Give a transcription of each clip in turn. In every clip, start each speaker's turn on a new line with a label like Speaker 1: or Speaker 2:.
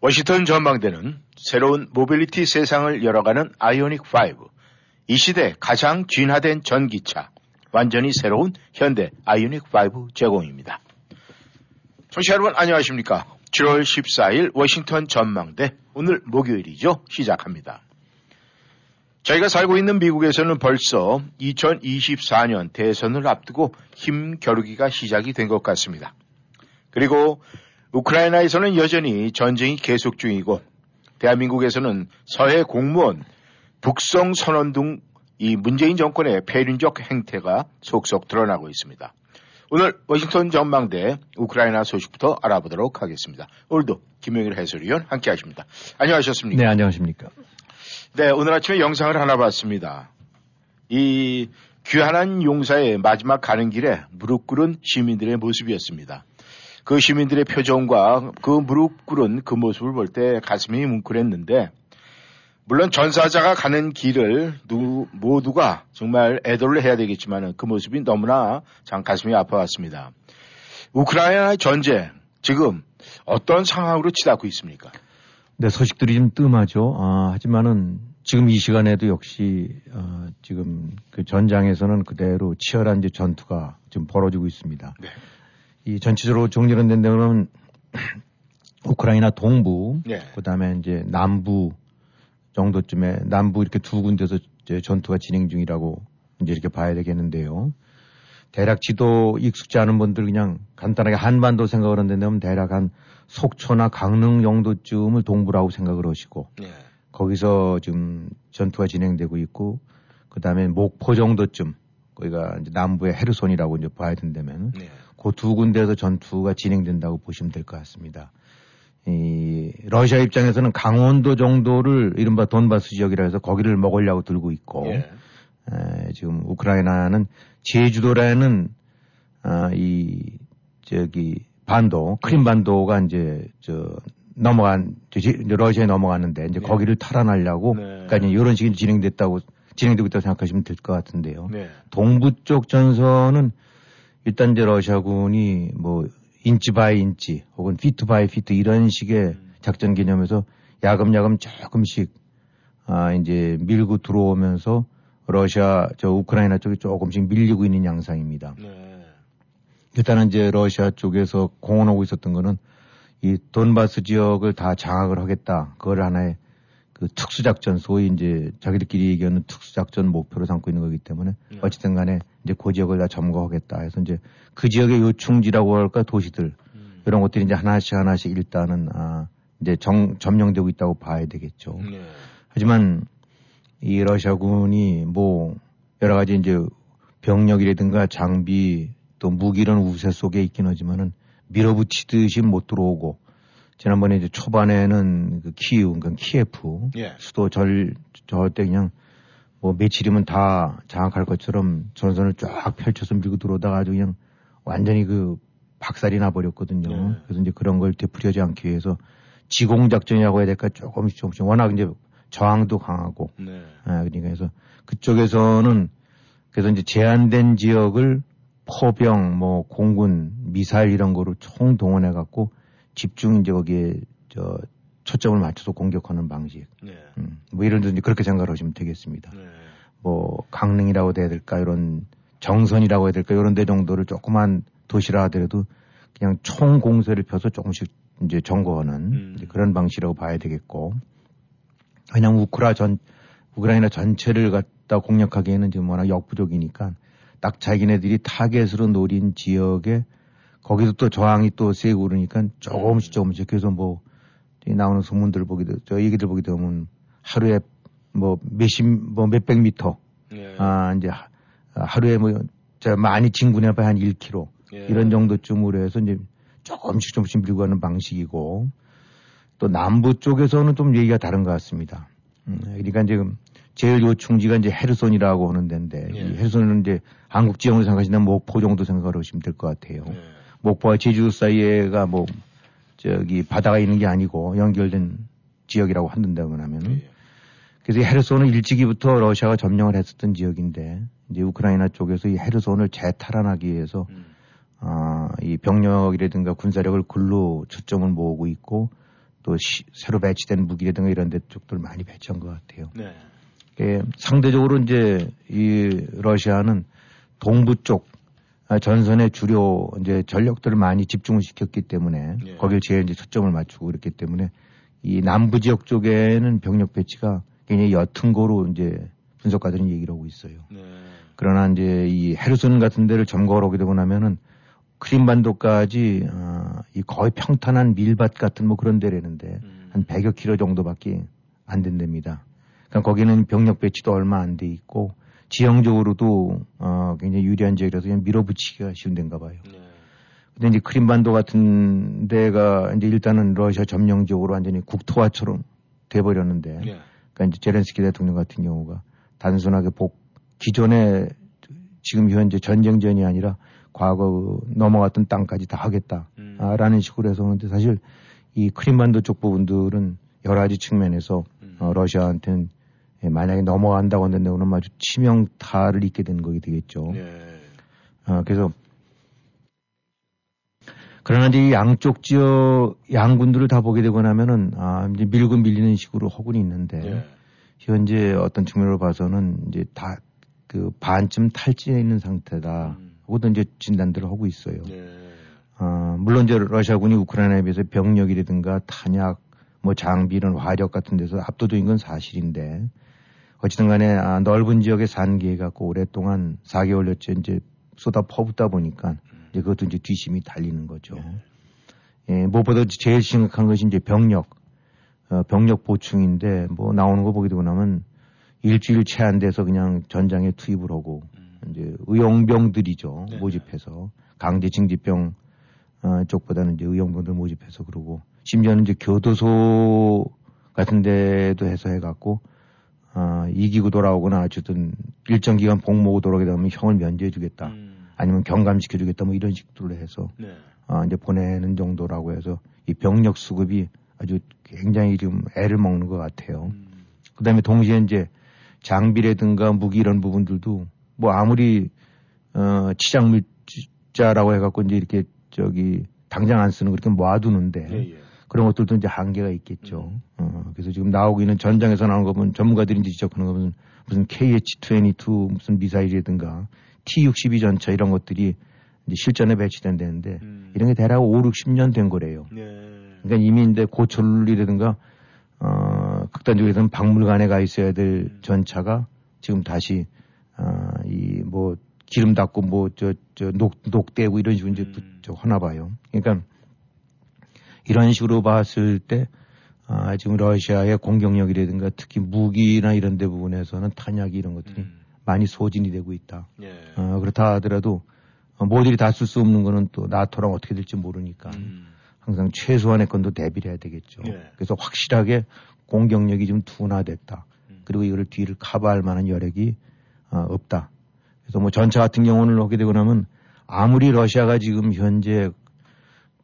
Speaker 1: 워싱턴 전망대는 새로운 모빌리티 세상을 열어가는 아이오닉 5, 이 시대 가장 진화된 전기차, 완전히 새로운 현대 아이오닉 5 제공입니다. 청취자 여러분 안녕하십니까? 7월 14일 워싱턴 전망대 오늘 목요일이죠. 시작합니다. 저희가 살고 있는 미국에서는 벌써 2024년 대선을 앞두고 힘 겨루기가 시작이 된 것 같습니다. 그리고 우크라이나에서는 여전히 전쟁이 계속 중이고 대한민국에서는 서해 공무원, 북성 선언 등 이 문재인 정권의 폐륜적 행태가 속속 드러나고 있습니다. 오늘 워싱턴 전망대 우크라이나 소식부터 알아보도록 하겠습니다. 오늘도 김영일 해설위원 함께 하십니다. 안녕하셨습니까?
Speaker 2: 네, 안녕하십니까.
Speaker 1: 네, 오늘 아침에 영상을 하나 봤습니다. 이 귀환한 용사의 마지막 가는 길에 무릎 꿇은 시민들의 모습이었습니다. 그 시민들의 표정과 그 무릎 꿇은 그 모습을 볼 때 가슴이 뭉클했는데 물론 전사자가 가는 길을 누, 모두가 정말 애도를 해야 되겠지만 그 모습이 너무나 참 가슴이 아파왔습니다. 우크라이나 전쟁 지금 어떤 상황으로 치닫고 있습니까?
Speaker 2: 네, 소식들이 좀 뜸하죠. 아, 하지만은 지금 이 시간에도 역시 어, 지금 그 전장에서는 그대로 치열한 이제 전투가 지금 벌어지고 있습니다.
Speaker 1: 네.
Speaker 2: 이 전체적으로 정리를 낸다면 우크라이나 동부,
Speaker 1: 네.
Speaker 2: 그다음에 이제 남부 정도쯤에 남부 이렇게 두 군데서 이제 전투가 진행 중이라고 이제 이렇게 봐야 되겠는데요. 대략 지도 익숙지 않은 분들 그냥 간단하게 한반도 생각을 한다면 대략 한 속초나 강릉 정도쯤을 동부라고 생각을 하시고
Speaker 1: 네.
Speaker 2: 거기서 지금 전투가 진행되고 있고 그 다음에 목포 정도쯤 거기가 이제 남부의 헤르손이라고 이제 봐야 된다면
Speaker 1: 네.
Speaker 2: 그 두 군데에서 전투가 진행된다고 보시면 될 것 같습니다. 이 러시아 입장에서는 강원도 정도를 이른바 돈바스 지역이라 해서 거기를 먹으려고 들고 있고
Speaker 1: 예.
Speaker 2: 에, 지금 우크라이나는 제주도라는 아, 이 저기 반도 크림 반도가 이제 저 넘어간 이제 러시아에 넘어갔는데 이제
Speaker 1: 네.
Speaker 2: 거기를 탈환하려고
Speaker 1: 네.
Speaker 2: 그러니까 이제 이런 식이 진행됐다고 진행되고 있다고 생각하시면 될 것 같은데요.
Speaker 1: 네.
Speaker 2: 동부 쪽 전선은 일단 이제 러시아군이 뭐 inch by inch 혹은 feet by feet 이런 식의 작전 개념에서 야금야금 조금씩 아 이제 밀고 들어오면서 러시아 저 우크라이나 쪽이 조금씩 밀리고 있는 양상입니다.
Speaker 1: 네.
Speaker 2: 일단은 이제 러시아 쪽에서 공언하고 있었던 거는 이 돈바스 지역을 다 장악을 하겠다. 그걸 하나의 그 특수작전, 소위 이제 자기들끼리 얘기하는 특수작전 목표로 삼고 있는 거기 때문에
Speaker 1: 네.
Speaker 2: 어쨌든 간에 이제 그 지역을 다 점거하겠다 해서 이제 그 지역의 요충지라고 할까 도시들
Speaker 1: 음.
Speaker 2: 이런 것들이 이제 하나씩 하나씩 일단은 아 이제 정, 점령되고 있다고 봐야 되겠죠.
Speaker 1: 네.
Speaker 2: 하지만 이 러시아군이 뭐 여러 가지 이제 병력이라든가 장비 또 무기는 우세 속에 있긴 하지만은 밀어붙이듯이 못 들어오고 지난번에 이제 초반에는 그 키우 그러니까 키예프
Speaker 1: 예.
Speaker 2: 수도 절 저때 그냥 뭐 며칠이면 다 장악할 것처럼 전선을 쫙 펼쳐서 밀고 들어오다가 아주 그냥 완전히 그 박살이 나버렸거든요.
Speaker 1: 네.
Speaker 2: 그래서 이제 그런 걸 되풀이하지 않기 위해서 지공작전이라고 해야 될까 조금씩 조금씩 워낙 이제 저항도 강하고
Speaker 1: 네.
Speaker 2: 아, 그러니까 그래서 그쪽에서는 그래서 이제 제한된 지역을 포병, 뭐 공군, 미사일 이런 거로 총 동원해 갖고 집중 이제 거기에 저 초점을 맞춰서 공격하는 방식.
Speaker 1: 네.
Speaker 2: 음, 뭐 이런 데 이제 그렇게 생각을 하시면 되겠습니다.
Speaker 1: 네.
Speaker 2: 뭐 강릉이라고 해야 될까 이런 정선이라고 해야 될까 이런 데 정도를 조그만 도시라 하더라도 그냥 총 공세를 펴서 조금씩 이제 점거하는
Speaker 1: 음.
Speaker 2: 이제 그런 방식이라고 봐야 되겠고 그냥 우크라 전 우크라이나 전체를 갖다 공략하기에는 지금 워낙 역부족이니까 딱 자기네들이 타겟으로 노린 지역에 거기도 또 저항이 또 세고 그러니까 조금씩 조금씩 그래서 뭐이 나오는 소문들 보게 되, 저 얘기들 보게 되면 하루에 뭐 몇십 뭐 몇백 미터
Speaker 1: 네.
Speaker 2: 아 이제 하- 하루에 뭐저 많이 진군해 봐야 한 1km
Speaker 1: 예.
Speaker 2: 이런 정도쯤으로 해서 이제 조금씩 조금씩 밀고 가는 방식이고 또 남부 쪽에서는 좀 얘기가 다른 것 같습니다. 음, 그러니까 지금 제일 요충지가 이제 헤르손이라고 하는 데인데
Speaker 1: 예.
Speaker 2: 이 헤르손은 이제 한국 지형으로 생각하시면 목포 정도 생각하시면 될 것 같아요.
Speaker 1: 예.
Speaker 2: 목포와 제주 사이에가 뭐 저기 바다가 있는 게 아니고 연결된 지역이라고 한다면 하면은
Speaker 1: 예.
Speaker 2: 그래서 이 헤르손은 일찍이부터 러시아가 점령을 했었던 지역인데 이제 우크라이나 쪽에서 이 헤르손을 재탈환하기 위해서
Speaker 1: 음.
Speaker 2: 아, 이 병력이라든가 군사력을 글로 초점을 모으고 있고 또 시- 새로 배치된 무기라든가 이런 데 쪽들 많이 배치한 것 같아요.
Speaker 1: 네.
Speaker 2: 예, 상대적으로 이제 이 러시아는 동부 쪽 아, 전선에 주로 이제 전력들을 많이 집중을 시켰기 때문에
Speaker 1: 예.
Speaker 2: 거기에 제일 이제 초점을 맞추고 그랬기 때문에 이 남부 지역 쪽에는 병력 배치가 굉장히 옅은 거로 이제 분석가들은 얘기를 하고 있어요.
Speaker 1: 네.
Speaker 2: 그러나 이제 이 헤르손 같은 데를 점거를 하게 되고 나면은 크림반도까지 어, 이 거의 평탄한 밀밭 같은 뭐 그런 데라는데
Speaker 1: 음.
Speaker 2: 한 100여 킬로 정도밖에 안 된답니다. 그러니까 거기는 병력 배치도 얼마 안 돼 있고 지형적으로도 어, 굉장히 유리한 지역이라서 그냥 밀어붙이기가 쉬운 데인가 봐요.
Speaker 1: 네.
Speaker 2: 근데 이제 크림반도 같은 데가 이제 일단은 러시아 점령적으로 완전히 국토화처럼 돼버렸는데
Speaker 1: 예.
Speaker 2: 그러니까 이제 제렌스키 대통령 같은 경우가 단순하게 복 기존에 지금 현재 전쟁전이 아니라 과거 넘어갔던 땅까지 다
Speaker 1: 음.
Speaker 2: 하겠다라는 식으로 해서 그런데 사실 이 크림반도 쪽 부분들은 여러 가지 측면에서
Speaker 1: 음.
Speaker 2: 어, 러시아한테는 예, 만약에 넘어간다고 한다면 아주 치명타를 입게 되는 거게 되겠죠.
Speaker 1: 예.
Speaker 2: 어, 그래서 그러나 이제 이 양쪽 지역 양군들을 다 보게 되고 나면은 아 이제 밀고 밀리는 식으로 허군이 있는데
Speaker 1: 예.
Speaker 2: 현재 어떤 측면으로 봐서는 이제 다 그 반쯤 탈진해 있는 상태다.
Speaker 1: 음.
Speaker 2: 하고도 이제 진단들을 하고 있어요.
Speaker 1: 예.
Speaker 2: 어, 물론 이제 러시아군이 우크라이나에 비해서 병력이라든가 탄약, 뭐 장비 이런 화력 같은 데서 압도적인 건 사실인데 어쨌든 간에 아, 넓은 지역에 산기해 갖고 오랫동안 4개월여째 이제 쏟아 퍼붓다 보니까 이제 그것도 이제 뒷심이 달리는 거죠. 예, 무엇보다 제일 심각한 것이 이제 병력, 어, 병력 보충인데 뭐 나오는 거 보게 되고 나면 일주일 채 안 돼서 그냥 전장에 투입을 하고 이제 의용병들이죠
Speaker 1: 네.
Speaker 2: 모집해서 강제 징집병 어, 쪽보다는 이제 의용병들 모집해서 그러고 심지어는 이제 교도소 같은 데도 해서 해갖고 어, 이기고 돌아오거나 어쨌든 일정 기간 복무하고 돌아오게 되면 형을 면제해주겠다
Speaker 1: 음.
Speaker 2: 아니면 경감시켜주겠다 뭐 이런 식으로 해서
Speaker 1: 네.
Speaker 2: 어, 이제 보내는 정도라고 해서 이 병력 수급이 아주 굉장히 지금 애를 먹는 것 같아요.
Speaker 1: 음.
Speaker 2: 그 다음에 동시에 이제 장비라든가 무기 이런 부분들도 뭐 아무리 어 치장 물자라고 해갖고 이제 이렇게 저기 당장 안 쓰는 거 이렇게 모아두는데
Speaker 1: 예, 예.
Speaker 2: 그런 것들도 이제 한계가 있겠죠. 어 그래서 지금 나오고 있는 전장에서 나온 거 보면 전문가들이 이제 지적하는 거 보면 무슨 KH-22 무슨 미사일이라든가 T-62 전차 이런 것들이 이제 실전에 배치된다는데
Speaker 1: 음.
Speaker 2: 이런 게 대략 5, 60년 된 거래요.
Speaker 1: 예.
Speaker 2: 그러니까 이미 이제 고철이라든가 어 극단적으로는 박물관에 가 있어야 될 전차가 지금 다시 어 이뭐 기름 닦고 뭐 저 저 녹 녹대고 이런 식으로 이제 부- 저 하나 봐요. 그러니까 이런 식으로 봤을 때 아, 지금 러시아의 공격력이라든가 특히 무기나 이런 데 부분에서는 탄약이 이런 것들이
Speaker 1: 음.
Speaker 2: 많이 소진이 되고 있다.
Speaker 1: 예.
Speaker 2: 어, 그렇다 하더라도 어, 모듈이 다 쓸 수 없는 거는 또 나토랑 어떻게 될지 모르니까
Speaker 1: 음.
Speaker 2: 항상 최소한의 건도 대비를 해야 되겠죠.
Speaker 1: 예.
Speaker 2: 그래서 확실하게 공격력이 좀 둔화됐다.
Speaker 1: 음.
Speaker 2: 그리고 이거를 뒤를 커버할 만한 여력이 어, 없다. 그래서 뭐 전차 같은 경우는 하게 되고 나면 아무리 러시아가 지금 현재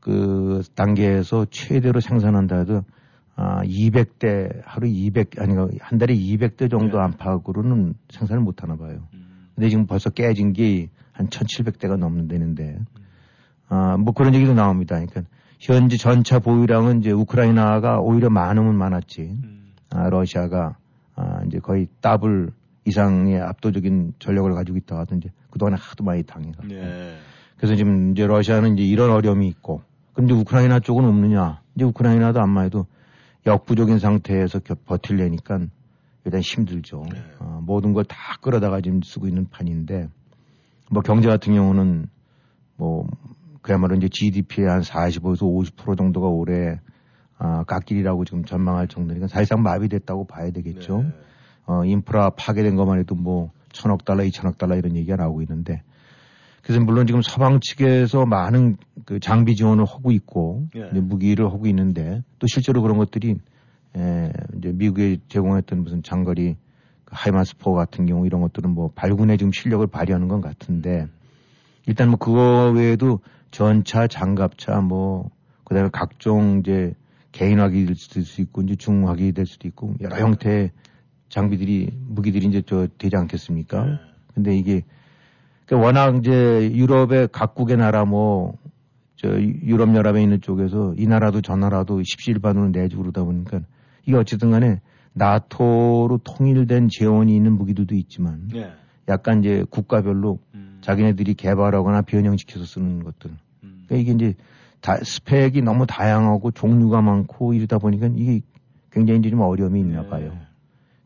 Speaker 2: 그 단계에서 최대로 생산한다 해도 아, 200대 하루 200 아니 한 달에 200대 정도
Speaker 1: 네.
Speaker 2: 안팎으로는 생산을 못 하나 봐요.
Speaker 1: 음.
Speaker 2: 근데 지금 벌써 깨진 게 한 1,700대가 넘는다는데, 아, 뭐 그런 얘기도 나옵니다. 그러니까 현재 전차 보유량은 이제 우크라이나가 오히려 많으면 많았지,
Speaker 1: 음.
Speaker 2: 아, 러시아가 아, 이제 거의 더블 이상의 압도적인 전력을 가지고 있다 하던데 그동안에 하도 많이 당해가.
Speaker 1: 예.
Speaker 2: 그래서 지금 이제 러시아는 이제 이런 어려움이 있고, 근데 우크라이나 쪽은 없느냐? 이제 우크라이나도 아마 해도 역부족인 상태에서 겨- 버틸려니까 일단 힘들죠.
Speaker 1: 네.
Speaker 2: 어, 모든 걸 다 끌어다가 지금 쓰고 있는 판인데, 뭐 경제 같은 경우는 뭐 그야말로 이제 GDP의 한 45에서 50% 정도가 올해 아, 깎길이라고 지금 전망할 정도니까 사실상 마비됐다고 봐야 되겠죠.
Speaker 1: 네.
Speaker 2: 어, 인프라 파괴된 것만 해도 뭐 천억 달러, 이천억 달러 이런 얘기가 나오고 있는데 그래서 물론 지금 서방 측에서 많은 그 장비 지원을 하고 있고
Speaker 1: 예.
Speaker 2: 무기를 하고 있는데 또 실제로 그런 것들이 에, 이제 미국에 제공했던 무슨 장거리 그 하이마스포 같은 경우 이런 것들은 뭐 발군의 지금 실력을 발휘하는 건 같은데 일단 뭐 그거 외에도 전차, 장갑차 뭐 그다음에 각종 이제 개인화기 될 수도 있고 이제 중화기 될 수도 있고 여러 형태의 장비들이 무기들이 이제 저 되지 않겠습니까?
Speaker 1: 네.
Speaker 2: 근데 이게 그 워낙 이제 유럽의 각국의 나라 뭐 저 유럽 연합에 있는 쪽에서 이 나라도 저 나라도 십시일반으로 내주고 그러다 보니까 이게 어쨌든 간에 나토로 통일된 재원이 있는 무기들도 있지만
Speaker 1: 예.
Speaker 2: 약간 이제 국가별로
Speaker 1: 음.
Speaker 2: 자기네들이 개발하거나 변형시켜서 쓰는 것들.
Speaker 1: 음.
Speaker 2: 그러니까 이게 이제 다 스펙이 너무 다양하고 종류가 많고 이러다 보니까 이게 굉장히 이제 좀 어려움이 있나
Speaker 1: 네.
Speaker 2: 봐요.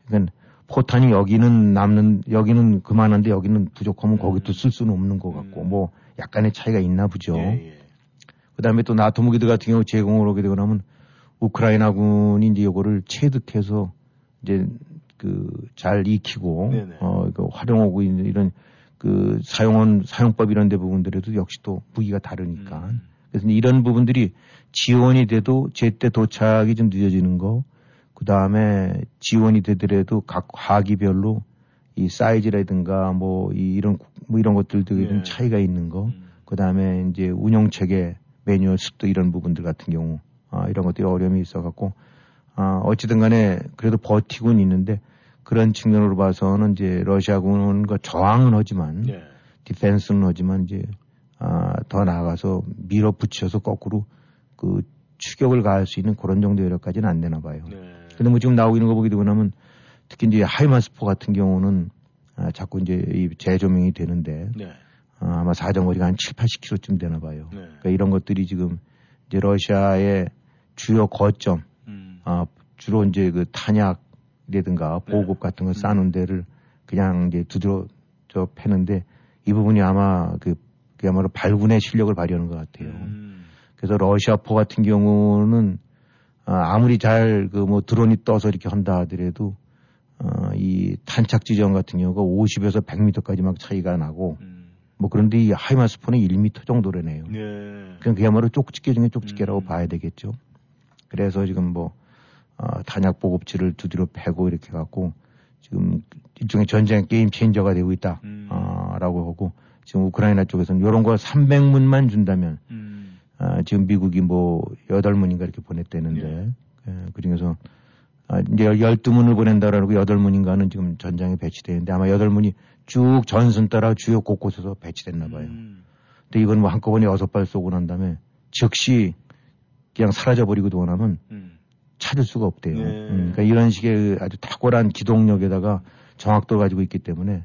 Speaker 2: 그러니까 포탄이 여기는 남는 여기는 그만한데 여기는 부족하면
Speaker 1: 음.
Speaker 2: 거기 또쓸 수는 없는 것 같고
Speaker 1: 음.
Speaker 2: 뭐 약간의 차이가 있나 보죠.
Speaker 1: 예, 예.
Speaker 2: 그다음에 또 나토 무기들 같은 경우 제공을 오게 되거나 하면 우크라이나군이 이제 요거를 체득해서 이제 그 잘 익히고
Speaker 1: 네네.
Speaker 2: 어 이거 활용하고 있는 이런 그 사용원 사용법 이런 데 부분들에도 역시 또 무기가 다르니까
Speaker 1: 음.
Speaker 2: 그래서 이런 부분들이 지원이 돼도 제때 도착이 좀 늦어지는 거, 그 다음에 지원이 되더라도 각 화기별로 이 사이즈라든가 뭐 이- 이런 구- 뭐 이런 것들도
Speaker 1: 예.
Speaker 2: 좀 차이가 있는 거,
Speaker 1: 음.
Speaker 2: 그 다음에 이제 운영 체계, 매뉴얼 습도 이런 부분들 같은 경우 아, 이런 것들이 어려움이 있어갖고 아, 어찌든 간에 그래도 버티고는 있는데 그런 측면으로 봐서는 이제 러시아군과 저항은 하지만
Speaker 1: 예.
Speaker 2: 디펜스는 하지만 이제 아, 더 나아가서 밀어붙여서 거꾸로 그 추격을 가할 수 있는 그런 정도 여력까지는 안 되나 봐요.
Speaker 1: 네.
Speaker 2: 근데 뭐 지금 나오고 있는 거 보게 되고 나면 특히 이제 하이마스포 같은 경우는 아, 자꾸 이제 이 재조명이 되는데
Speaker 1: 네.
Speaker 2: 아, 아마 사정거리가 한 7, 80km쯤 되나 봐요.
Speaker 1: 네.
Speaker 2: 그러니까 이런 것들이 지금 이제 러시아의 주요 거점,
Speaker 1: 음.
Speaker 2: 아, 주로 이제 그 탄약이라든가 보급 같은 거 싸는 데를 그냥 이제 두드러 저 패는데 이 부분이 아마 그 그야말로 발군의 실력을 발휘하는 것 같아요.
Speaker 1: 음.
Speaker 2: 그래서 러시아포 같은 경우는 아, 아무리 잘 그 뭐 드론이 떠서 이렇게 한다 하더라도 어, 이 탄착 지점 같은 경우가 50에서 100m까지 막 차이가 나고
Speaker 1: 음.
Speaker 2: 뭐 그런데 이 하이마스포는 1m 정도래네요.
Speaker 1: 네.
Speaker 2: 그냥 그야말로 쪽집게 중에 쪽집게라고
Speaker 1: 음.
Speaker 2: 봐야 되겠죠. 그래서 지금 뭐 어, 탄약 보급치를 두드려 패고 이렇게 갖고 지금 일종의 전쟁 게임 체인저가 되고 있다.
Speaker 1: 음.
Speaker 2: 아, 라고 하고 지금 우크라이나 쪽에서는 이런 거 300문만 준다면
Speaker 1: 음.
Speaker 2: 아, 지금 미국이 뭐 8문인가 이렇게 보냈다는데 예, 그 중에서 아, 이제 12문을 보낸다라고 8문인가는 지금 전장에 배치되는데 아마 8문이 쭉 전선 따라 주요 곳곳에서 배치됐나 봐요.
Speaker 1: 음.
Speaker 2: 근데 이건 뭐 한꺼번에 여섯 발 쏘고 난 다음에 즉시 그냥 사라져 버리고 원하면
Speaker 1: 음.
Speaker 2: 찾을 수가 없대요.
Speaker 1: 네.
Speaker 2: 음, 그러니까 이런 식의 아주 탁월한 기동력에다가 정확도를 가지고 있기 때문에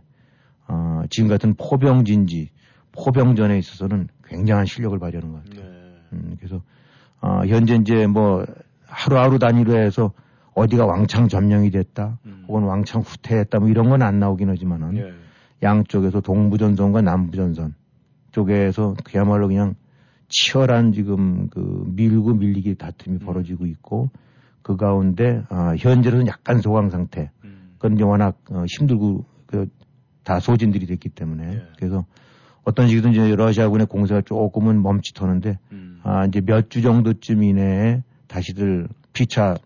Speaker 2: 어, 지금 같은 포병진지, 포병전에 있어서는 굉장한 실력을 발휘하는 것 같아요.
Speaker 1: 네.
Speaker 2: 음, 그래서 어, 현재 이제 뭐 하루하루 단위로 해서 어디가 왕창 점령이 됐다,
Speaker 1: 음.
Speaker 2: 혹은 왕창 후퇴했다, 뭐 이런 건 안 나오긴 하지만은
Speaker 1: 예.
Speaker 2: 양쪽에서 동부전선과 남부전선 쪽에서 그야말로 그냥 치열한 지금 그 밀고 밀리기 다툼이 벌어지고 있고 그 가운데 아, 현재로는 약간 소강 상태.
Speaker 1: 음.
Speaker 2: 그건 이제 워낙 어, 힘들고 그, 다 소진들이 됐기 때문에
Speaker 1: 예.
Speaker 2: 그래서 어떤 식이든 이제 러시아군의 공세가 조금은 멈칫하는데
Speaker 1: 음.
Speaker 2: 아, 이제 몇 주 정도쯤 이내에 다시들 피차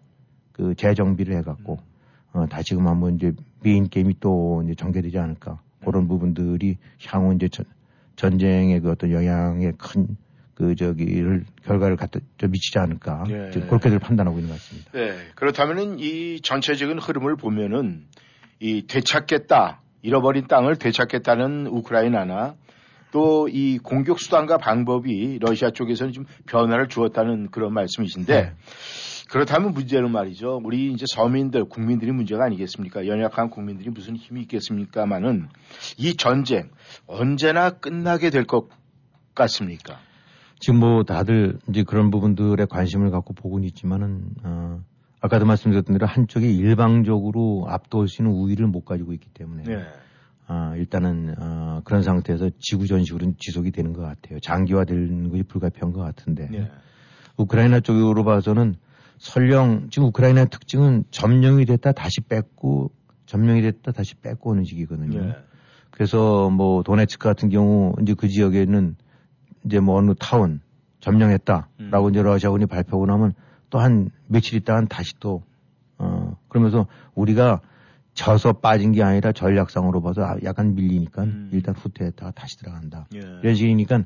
Speaker 2: 그 재정비를 해갖고 어, 다시금 한번 이제 메인 게임이 또 이제 전개되지 않을까 그런 부분들이 향후 이제 전, 전쟁의 그 어떤 영향에 큰 그 저기를 결과를 갖다 좀 미치지 않을까
Speaker 1: 예.
Speaker 2: 지금 그렇게들 판단하고 있는 것 같습니다.
Speaker 1: 네. 그렇다면은 이 전체적인 흐름을 보면은 이 되찾겠다, 잃어버린 땅을 되찾겠다는 우크라이나나 또 이 공격 수단과 방법이 러시아 쪽에서는 좀 변화를 주었다는 그런 말씀이신데
Speaker 2: 네.
Speaker 1: 그렇다면 문제는 말이죠. 우리 이제 서민들, 국민들이 문제가 아니겠습니까? 연약한 국민들이 무슨 힘이 있겠습니까만은 이 전쟁 언제나 끝나게 될 것 같습니까?
Speaker 2: 지금 뭐 다들 이제 그런 부분들에 관심을 갖고 보고는 있지만은 어, 아까도 말씀드렸던 대로 한쪽이 일방적으로 압도할 수 있는 우위를 못 가지고 있기 때문에
Speaker 1: 네.
Speaker 2: 아, 일단은 어, 그런 상태에서 지구 전식으로는 지속이 되는 것 같아요. 장기화되는 것이 불가피한 것 같은데
Speaker 1: 네.
Speaker 2: 우크라이나 쪽으로 봐서는 설령 지금 우크라이나의 특징은 점령이 됐다 다시 뺏고 점령이 됐다 다시 뺏고 오는 식이거든요.
Speaker 1: 네.
Speaker 2: 그래서 뭐 도네츠크 같은 경우 이제 그 지역에는 이제 뭐 어느 타운 점령했다라고 음. 이제 러시아군이 발표하고 나면 또 한 며칠 있다가 다시 또 어 그러면서 우리가 져서 빠진 게 아니라 전략상으로 봐서 아, 약간 밀리니까 음. 일단 후퇴했다가 다시 들어간다. 예. 이런 식이니까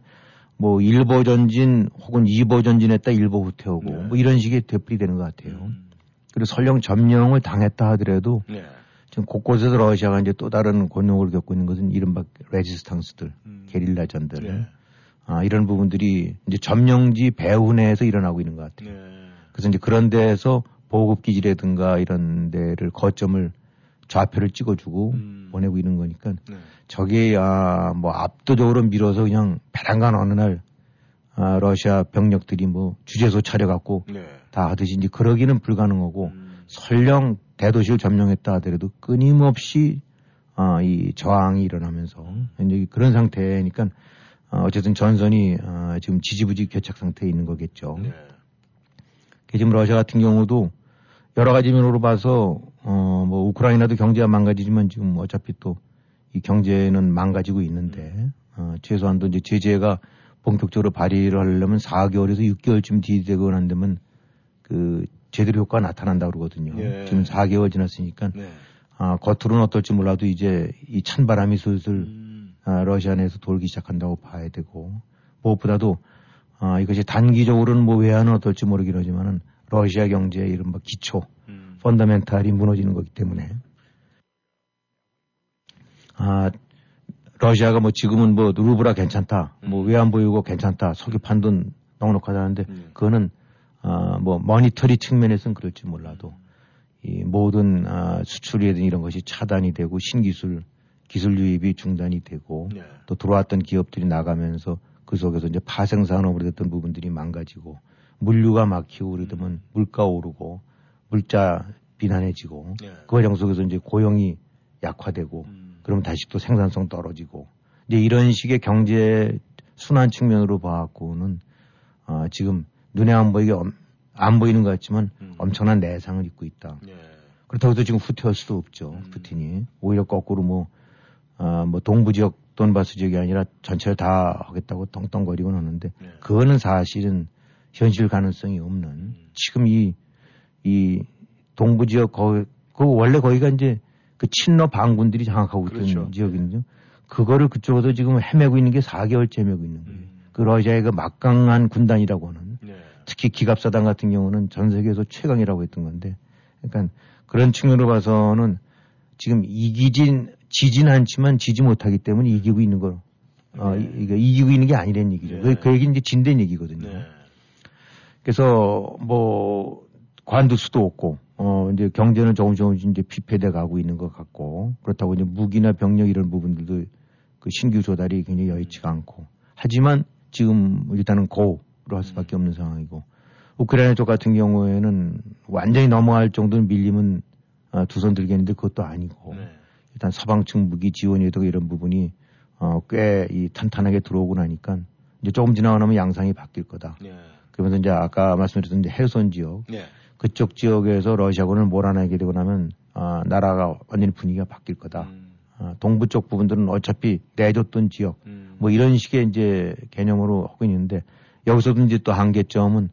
Speaker 2: 뭐 1보 전진 혹은 2보 전진했다 1보 후퇴하고 네. 뭐 이런 식의 되풀이 되는 것 같아요. 음. 그리고 설령 점령을 당했다 하더라도 네. 지금 곳곳에서 러시아가 이제 또 다른 곤욕을 겪고 있는 것은 이른바 레지스탕스들, 음. 게릴라 전들. 네. 아, 이런 부분들이 이제 점령지 배후 내에서 일어나고 있는 것 같아요. 네. 그래서 이제 그런 데에서 보급기지라든가 이런 데를 거점을 좌표를 찍어주고 음. 보내고 있는 거니까 네. 저게 아, 뭐 압도적으로 밀어서 그냥 배란간 어느 날 아, 러시아 병력들이 뭐 주재소 차려갖고 네. 다 하듯이 이제 그러기는 불가능하고 음. 설령 대도시를 점령했다 하더라도 끊임없이 아, 이 저항이 일어나면서 음. 이제 그런 상태니까 어, 어쨌든 전선이 어, 지금 지지부지 교착 상태에 있는 거겠죠. 네. 지금 러시아 같은 경우도 여러 가지 면으로 봐서 어, 뭐 우크라이나도 경제가 망가지지만 지금 어차피 또 이 경제는 망가지고 있는데 어, 최소한도 이제 제재가 본격적으로 발휘를 하려면 4개월에서 6개월쯤 뒤되고 난 되면 그 제대로 효과가 나타난다 그러거든요. 예. 지금 4개월 지났으니까 네. 아, 겉으로는 어떨지 몰라도 이제 이 찬바람이 슬슬 음. 아, 러시아 내에서 돌기 시작한다고 봐야 되고 무엇보다도 아, 이것이 단기적으로는 뭐 외환은 어떨지 모르긴 하지만은 러시아 경제의 이른바 기초 음. 펀더멘탈이 무너지는 거기 때문에 아 러시아가 뭐 지금은 뭐 루브라 괜찮다, 뭐 음. 뭐 외환 보유고 괜찮다, 석유 판돈 넉넉하다는데 음. 그거는 아 뭐 머니터리 측면에서는 그럴지 몰라도 이 모든 아, 수출이든 이런 것이 차단이 되고 신기술 기술 유입이 중단이 되고 네. 또 들어왔던 기업들이 나가면서 그 속에서 이제 파생 산업으로 됐던 부분들이 망가지고 물류가 막히고 그러더면 음. 물가 오르고 물자 비난해지고 네. 그 과정 속에서 이제 고용이 약화되고 음. 그러면 다시 또 생산성 떨어지고 이제 이런 식의 경제 순환 측면으로 봐갖고는 어, 지금 눈에 안 보이게 엄, 안 보이는 것 같지만 음. 엄청난 내상을 입고 있다. 네. 그렇다고 해도 지금 후퇴할 수도 없죠. 음. 푸틴이 오히려 거꾸로 뭐, 어, 뭐 동부 지역 돈바스 지역이 아니라 전체를 다 하겠다고 떵떵거리곤 하는데 네. 그거는 사실은 현실 가능성이 없는 음. 지금 이, 이 동부 지역 거기, 그 원래 거기가 이제 그 친러 반군들이 장악하고 있던 그렇죠. 지역이거든요. 그거를 그쪽에서 지금 헤매고 있는 게 4개월째 헤매고 있는 거예요. 음. 그 러시아의 그 막강한 군단이라고 하는 네. 특히 기갑사단 같은 경우는 전 세계에서 최강이라고 했던 건데 그러니까 그런 측면으로 봐서는 지금 이기진 지진 않지만 지지 못하기 때문에 이기고 있는 걸 어, 네. 이, 이기고 있는 게 아니라는 얘기죠. 네. 그, 얘기는 이제 진된 얘기거든요. 네. 그래서 뭐 관둘 수도 없고 어 이제 경제는 조금 조금씩 이제 피폐돼 가고 있는 것 같고 그렇다고 이제 무기나 병력 이런 부분들도 그 신규 조달이 굉장히 여의치가 않고 하지만 지금 일단은 고로 할 수밖에 없는 상황이고 우크라이나 쪽 같은 경우에는 완전히 넘어갈 정도는 밀림은 어, 두손 들겠는데 그것도 아니고 네. 일단 서방 측 무기 지원이라든가 이런 부분이 어, 꽤 이 탄탄하게 들어오고 나니까 이제 조금 지나고 나면 양상이 바뀔 거다. 네. 그러면서 이제 아까 말씀드렸던 해손 지역 네. 그쪽 지역에서 러시아군을 몰아내게 되고 나면 아, 나라가 완전히 분위기가 바뀔 거다. 음. 아, 동부 쪽 부분들은 어차피 내줬던 지역 음. 뭐 이런 식의 이제 개념으로 하고 있는데 여기서도 이제 또 한계점은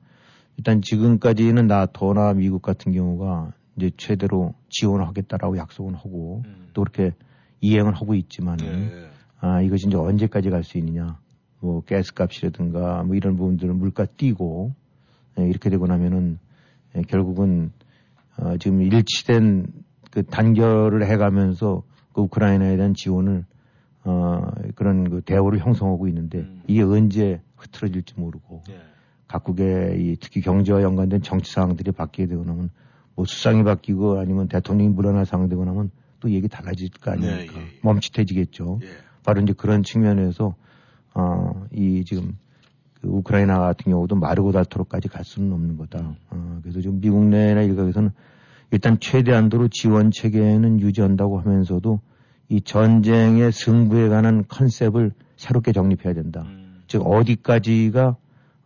Speaker 2: 일단 지금까지는 나토나 미국 같은 경우가 이제 최대로 지원을 하겠다라고 약속은 하고 음. 또 그렇게 이행을 하고 있지만은 네. 아 이것이 이제 언제까지 갈 수 있느냐 뭐 가스값이라든가 뭐 이런 부분들은 물가 뛰고 예, 이렇게 되고 나면은 예, 결국은 어, 지금 일치된 그 단결을 해가면서 그 우크라이나에 대한 지원을 어, 그런 그 대우를 형성하고 있는데 음. 이게 언제 흐트러질지 모르고 예. 각국의 이 특히 경제와 연관된 정치 상황들이 바뀌게 되고 나면 뭐 수상이 바뀌고 아니면 대통령이 물러날 상황 되고 나면 또 얘기 달라질 거 아닙니까? 예, 예, 예. 멈칫해지겠죠. 예. 바로 이제 그런 측면에서 어, 이 지금 그 우크라이나 같은 경우도 마르고 닳도록까지 갈 수는 없는 거다. 어, 그래서 지금 미국 내나 일각에서는 일단 최대한도로 지원 체계는 유지한다고 하면서도 이 전쟁의 승부에 관한 컨셉을 새롭게 정립해야 된다. 음. 즉 어디까지가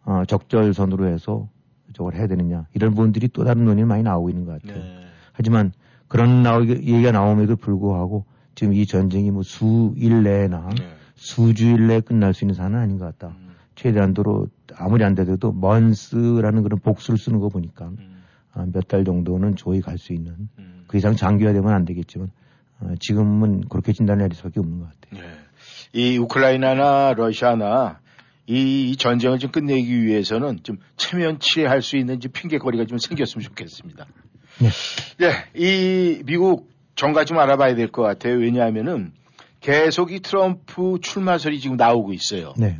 Speaker 2: 어, 적절선으로 해서 저걸 해야 되느냐 이런 부분들이 또 다른 논의는 많이 나오고 있는 것 같아요. 네. 하지만 그런 나오, 얘기가 나옴에도 불구하고 지금 이 전쟁이 뭐 수일 내나
Speaker 1: 네.
Speaker 2: 수주일 내에 끝날 수 있는 사안은 아닌 것 같다.
Speaker 1: 음.
Speaker 2: 최대한도로 아무리 안 되더라도 먼스라는 그런 복수를 쓰는 거 보니까
Speaker 1: 음.
Speaker 2: 아, 몇달 정도는 조이 갈 수 있는
Speaker 1: 음.
Speaker 2: 그 이상 장기화되면 안 되겠지만 어, 지금은 그렇게 진단을 내릴 수밖에 없는 것 같아요.
Speaker 1: 네. 이 우크라이나나 러시아나 이, 이 전쟁을 좀 끝내기 위해서는 좀 체면치레할 수 있는 좀 핑계거리가 좀 생겼으면 좋겠습니다.
Speaker 2: 네.
Speaker 1: 네, 이 미국 정가 좀 알아봐야 될 것 같아요. 왜냐하면은 계속 이 트럼프 출마 설이 지금 나오고 있어요.
Speaker 2: 네.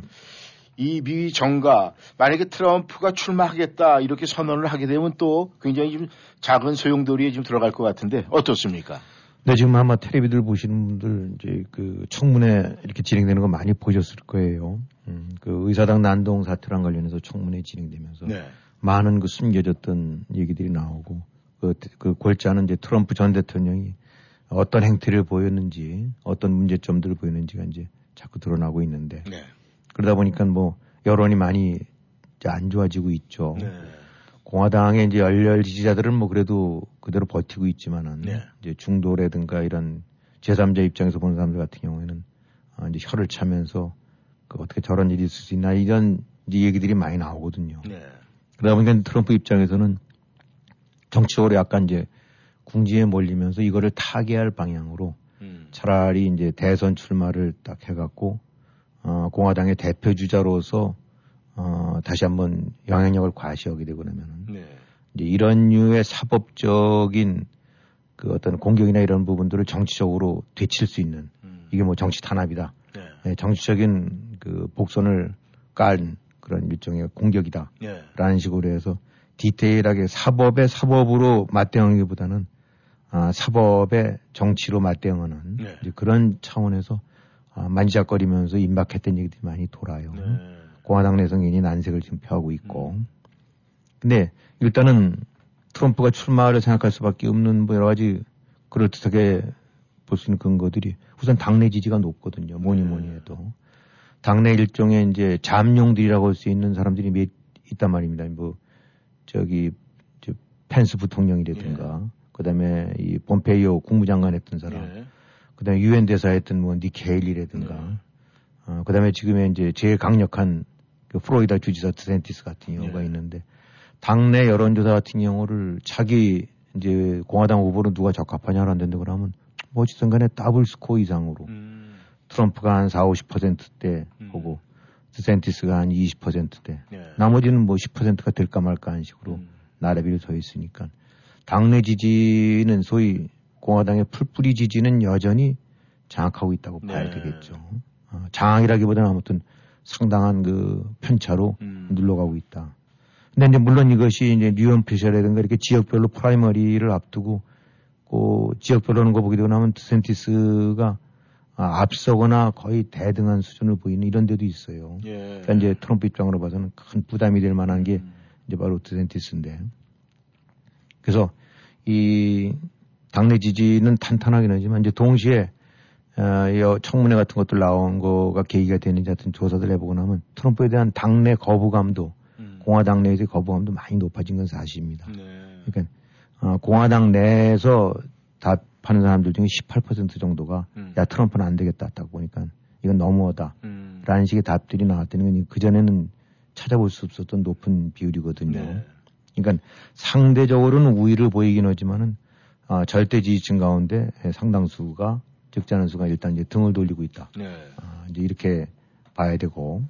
Speaker 1: 이미 정가 만약에 트럼프가 출마하겠다 이렇게 선언을 하게 되면 또 굉장히 좀 작은 소용돌이에 좀 들어갈 것 같은데 어떻습니까?
Speaker 2: 네, 지금 아마 텔레비들 보시는 분들 이제 그 청문회 이렇게 진행되는 거 많이 보셨을 거예요. 음, 그 의사당 난동 사태랑 관련해서 청문회 진행되면서
Speaker 1: 네.
Speaker 2: 많은 그 숨겨졌던 얘기들이 나오고 그, 그 골자는 이제 트럼프 전 대통령이 어떤 행태를 보였는지 어떤 문제점들을 보였는지가 이제 자꾸 드러나고 있는데
Speaker 1: 네.
Speaker 2: 그러다 보니까 뭐 여론이 많이 이제 안 좋아지고 있죠.
Speaker 1: 네.
Speaker 2: 공화당의 이제 열렬 지지자들은 뭐 그래도 그대로 버티고 있지만은
Speaker 1: 네.
Speaker 2: 이제 중도라든가 이런 제3자 입장에서 보는 사람들 같은 경우에는 아, 이제 혀를 차면서 그 어떻게 저런 일이 있을 수 있나 이런 이제 얘기들이 많이 나오거든요.
Speaker 1: 네.
Speaker 2: 그러다 보니까 트럼프 입장에서는 정치적으로 약간 이제 궁지에 몰리면서 이거를 타개할 방향으로
Speaker 1: 음.
Speaker 2: 차라리 이제 대선 출마를 딱 해갖고 어, 공화당의 대표 주자로서 어, 다시 한번 영향력을 과시하게 되고 나면은
Speaker 1: 네.
Speaker 2: 이제 이런 류의 사법적인 그 어떤 공격이나 이런 부분들을 정치적으로 되칠 수 있는
Speaker 1: 음.
Speaker 2: 이게 뭐 정치 탄압이다.
Speaker 1: 네.
Speaker 2: 예, 정치적인 그 복선을 깔 그런 일종의 공격이다.
Speaker 1: 네.
Speaker 2: 라는 식으로 해서 디테일하게 사법의 사법으로 맞대응하기보다는 아, 사법의 정치로 맞대응하는
Speaker 1: 네.
Speaker 2: 이제 그런 차원에서 아, 만지작거리면서 임박했던 얘기들이 많이 돌아요.
Speaker 1: 네.
Speaker 2: 공화당 내성 괜히 난색을 지금 펴고 있고. 근데 일단은 트럼프가 출마를 생각할 수밖에 없는 뭐 여러 가지 그럴듯하게 볼 수 있는 근거들이 우선 당내 지지가 높거든요. 뭐니 뭐니 해도. 당내 일종의 이제 잠룡들이라고 할 수 있는 사람들이 몇 있단 말입니다. 뭐 저기 저 펜스 부통령이라든가 그다음에 이 폼페이오 국무장관 했던 사람
Speaker 1: 예.
Speaker 2: 그다음에 유엔 대사 했던 뭐 니케일리라든가
Speaker 1: 네.
Speaker 2: 어, 그다음에 지금의 이제 제일 강력한 그 플로리다 주지사 드샌티스 같은 경우가
Speaker 1: 네.
Speaker 2: 있는데 당내 여론조사 같은 경우를 자기 이제 공화당 후보로 누가 적합하냐를 한다는데 그러면 뭐 어쨌든 간에 더블 스코어 이상으로
Speaker 1: 음.
Speaker 2: 트럼프가 한 4, 50%대
Speaker 1: 음.
Speaker 2: 보고 드샌티스가 한 20%대
Speaker 1: 예.
Speaker 2: 나머지는 뭐 10%가 될까 말까 하는 식으로
Speaker 1: 음.
Speaker 2: 나래비로 서 있으니까 당내 지지는 소위 공화당의 풀뿌리 지지는 여전히 장악하고 있다고 봐야
Speaker 1: 네.
Speaker 2: 되겠죠. 어, 장악이라기보다는 아무튼 상당한 그 편차로
Speaker 1: 음.
Speaker 2: 눌러가고 있다. 근데 이제 물론 이것이 이제 뉴엄피셔라든가 이렇게 지역별로 프라이머리를 앞두고 그 지역별로는 거 보게 되고 나면 드센티스가 아, 앞서거나 거의 대등한 수준을 보이는 이런 데도 있어요.
Speaker 1: 예.
Speaker 2: 그러니까 이제 트럼프 입장으로 봐서는 큰 부담이 될 만한 게
Speaker 1: 음.
Speaker 2: 이제 바로 드센티스인데. 그래서 이 당내 지지는 탄탄하긴 하지만 이제 동시에 어, 이 청문회 같은 것들 나온 거가 계기가 되는지 하여튼 조사들 해보고 나면 트럼프에 대한 당내 거부감도
Speaker 1: 음.
Speaker 2: 공화당 내에서의 거부감도 많이 높아진 건 사실입니다.
Speaker 1: 네.
Speaker 2: 그러니까 어, 공화당 내에서 답하는 사람들 중에 18% 정도가
Speaker 1: 음.
Speaker 2: 야 트럼프는 안 되겠다 딱 보니까 이건 너무하다.
Speaker 1: 음.
Speaker 2: 라는 식의 답들이 나왔다는 건 그전에는 찾아볼 수 없었던 높은 비율이거든요.
Speaker 1: 네.
Speaker 2: 그러니까 상대적으로는 우위를 보이긴 하지만은 아, 절대 지지층 가운데 상당수가 적지 않은 수가 일단 이제 등을 돌리고 있다.
Speaker 1: 네.
Speaker 2: 아, 이제 이렇게 봐야 되고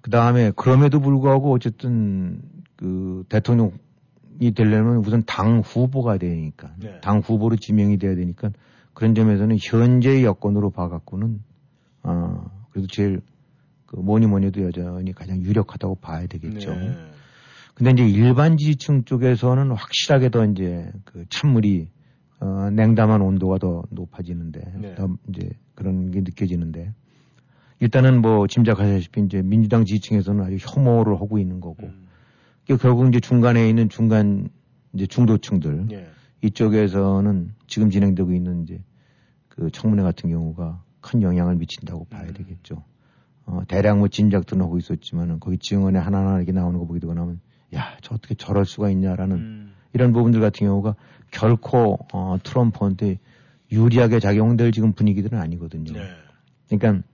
Speaker 2: 그 다음에 그럼에도 불구하고 어쨌든 그 대통령이 되려면 우선 당 후보가 되니까
Speaker 1: 네.
Speaker 2: 당 후보로 지명이 돼야 되니까 그런 점에서는 현재의 여건으로 봐갖고는 아 그래도 제일 그 뭐니 뭐니 해도 여전히 가장 유력하다고 봐야 되겠죠.
Speaker 1: 네.
Speaker 2: 근데 이제 일반 지지층 쪽에서는 확실하게 더 이제 그 찬물이 어, 냉담한 온도가 더 높아지는데
Speaker 1: 네.
Speaker 2: 더 이제 그런 게 느껴지는데 일단은 뭐 짐작하시다시피 이제 민주당 지지층에서는 아주 혐오를 하고 있는 거고
Speaker 1: 음.
Speaker 2: 그 결국 이제 중간에 있는 중간 이제 중도층들
Speaker 1: 예.
Speaker 2: 이쪽에서는 지금 진행되고 있는 이제 그 청문회 같은 경우가 큰 영향을 미친다고 봐야
Speaker 1: 음.
Speaker 2: 되겠죠. 어, 대략 뭐 진작도 하고 있었지만은 거기 증언에 하나하나 이렇게 나오는 거 보게 되고 나면 야, 저 어떻게 저럴 수가 있냐라는
Speaker 1: 음.
Speaker 2: 이런 부분들 같은 경우가 결코 어, 트럼프한테 유리하게 작용될 지금 분위기들은 아니거든요.
Speaker 1: 네.
Speaker 2: 그러니까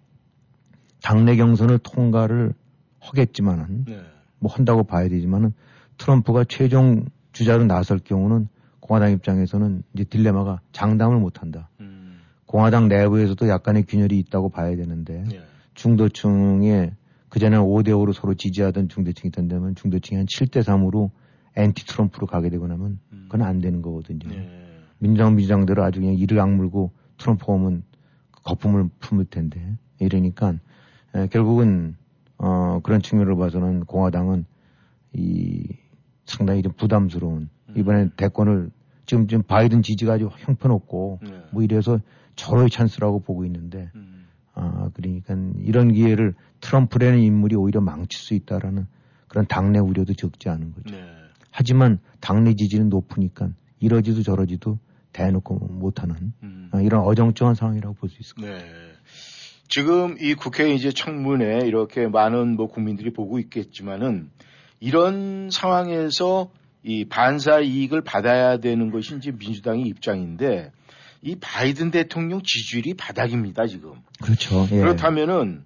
Speaker 2: 당내 경선을 통과를 하겠지만은
Speaker 1: 네.
Speaker 2: 뭐 한다고 봐야 되지만은 트럼프가 최종 주자로 나설 경우는 공화당 입장에서는 이제 딜레마가 장담을 못 한다.
Speaker 1: 음.
Speaker 2: 공화당 내부에서도 약간의 균열이 있다고 봐야 되는데
Speaker 1: 네.
Speaker 2: 중도층에 그전에 5대5로 서로 지지하던 중도층이 있던데면 중도층이 한 7대3으로 엔티 트럼프로 가게 되고 나면 그건 안 되는 거거든요.
Speaker 1: 네.
Speaker 2: 민주당 민주당대로 아주 그냥 이를 악물고 트럼프 오면 그 거품을 품을 텐데 이러니까 에, 결국은 어 그런 측면으로 봐서는 공화당은 이 상당히 좀 부담스러운 이번에 대권을 지금 지금 바이든 지지가 아주 형편없고
Speaker 1: 네.
Speaker 2: 뭐 이래서 절호의 찬스라고 보고 있는데
Speaker 1: 음.
Speaker 2: 아 그러니까 이런 기회를 트럼프라는 인물이 오히려 망칠 수 있다라는 그런 당내 우려도 적지 않은 거죠.
Speaker 1: 네.
Speaker 2: 하지만 당내 지지는 높으니까 이러지도 저러지도 대놓고 못하는
Speaker 1: 음.
Speaker 2: 아, 이런 어정쩡한 상황이라고 볼 수 있을 것
Speaker 1: 네. 지금 이 국회 이제 청문회 이렇게 많은 뭐 국민들이 보고 있겠지만은 이런 상황에서 이 반사 이익을 받아야 되는 것이 이제 민주당의 입장인데 이 바이든 대통령 지지율이 바닥입니다 지금.
Speaker 2: 그렇죠. 예.
Speaker 1: 그렇다면은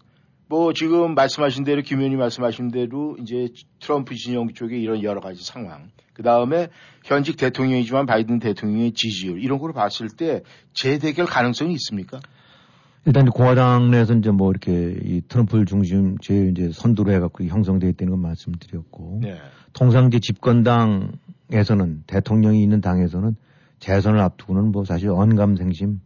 Speaker 1: 뭐 지금 말씀하신 대로 김 의원님 말씀하신 대로 이제 트럼프 진영 쪽에 이런 여러 가지 상황, 그 다음에 현직 대통령이지만 바이든 대통령의 지지율 이런 걸 봤을 때 재대결 가능성이 있습니까?
Speaker 2: 일단 공화당 내에서 이제 뭐 이렇게 이 트럼프를 중심 제일 이제 선두로 해갖고 형성되어 있다는 건 말씀드렸고
Speaker 1: 네.
Speaker 2: 통상 이제 집권당에서는 대통령이 있는 당에서는 재선을 앞두고는 뭐 사실 언감생심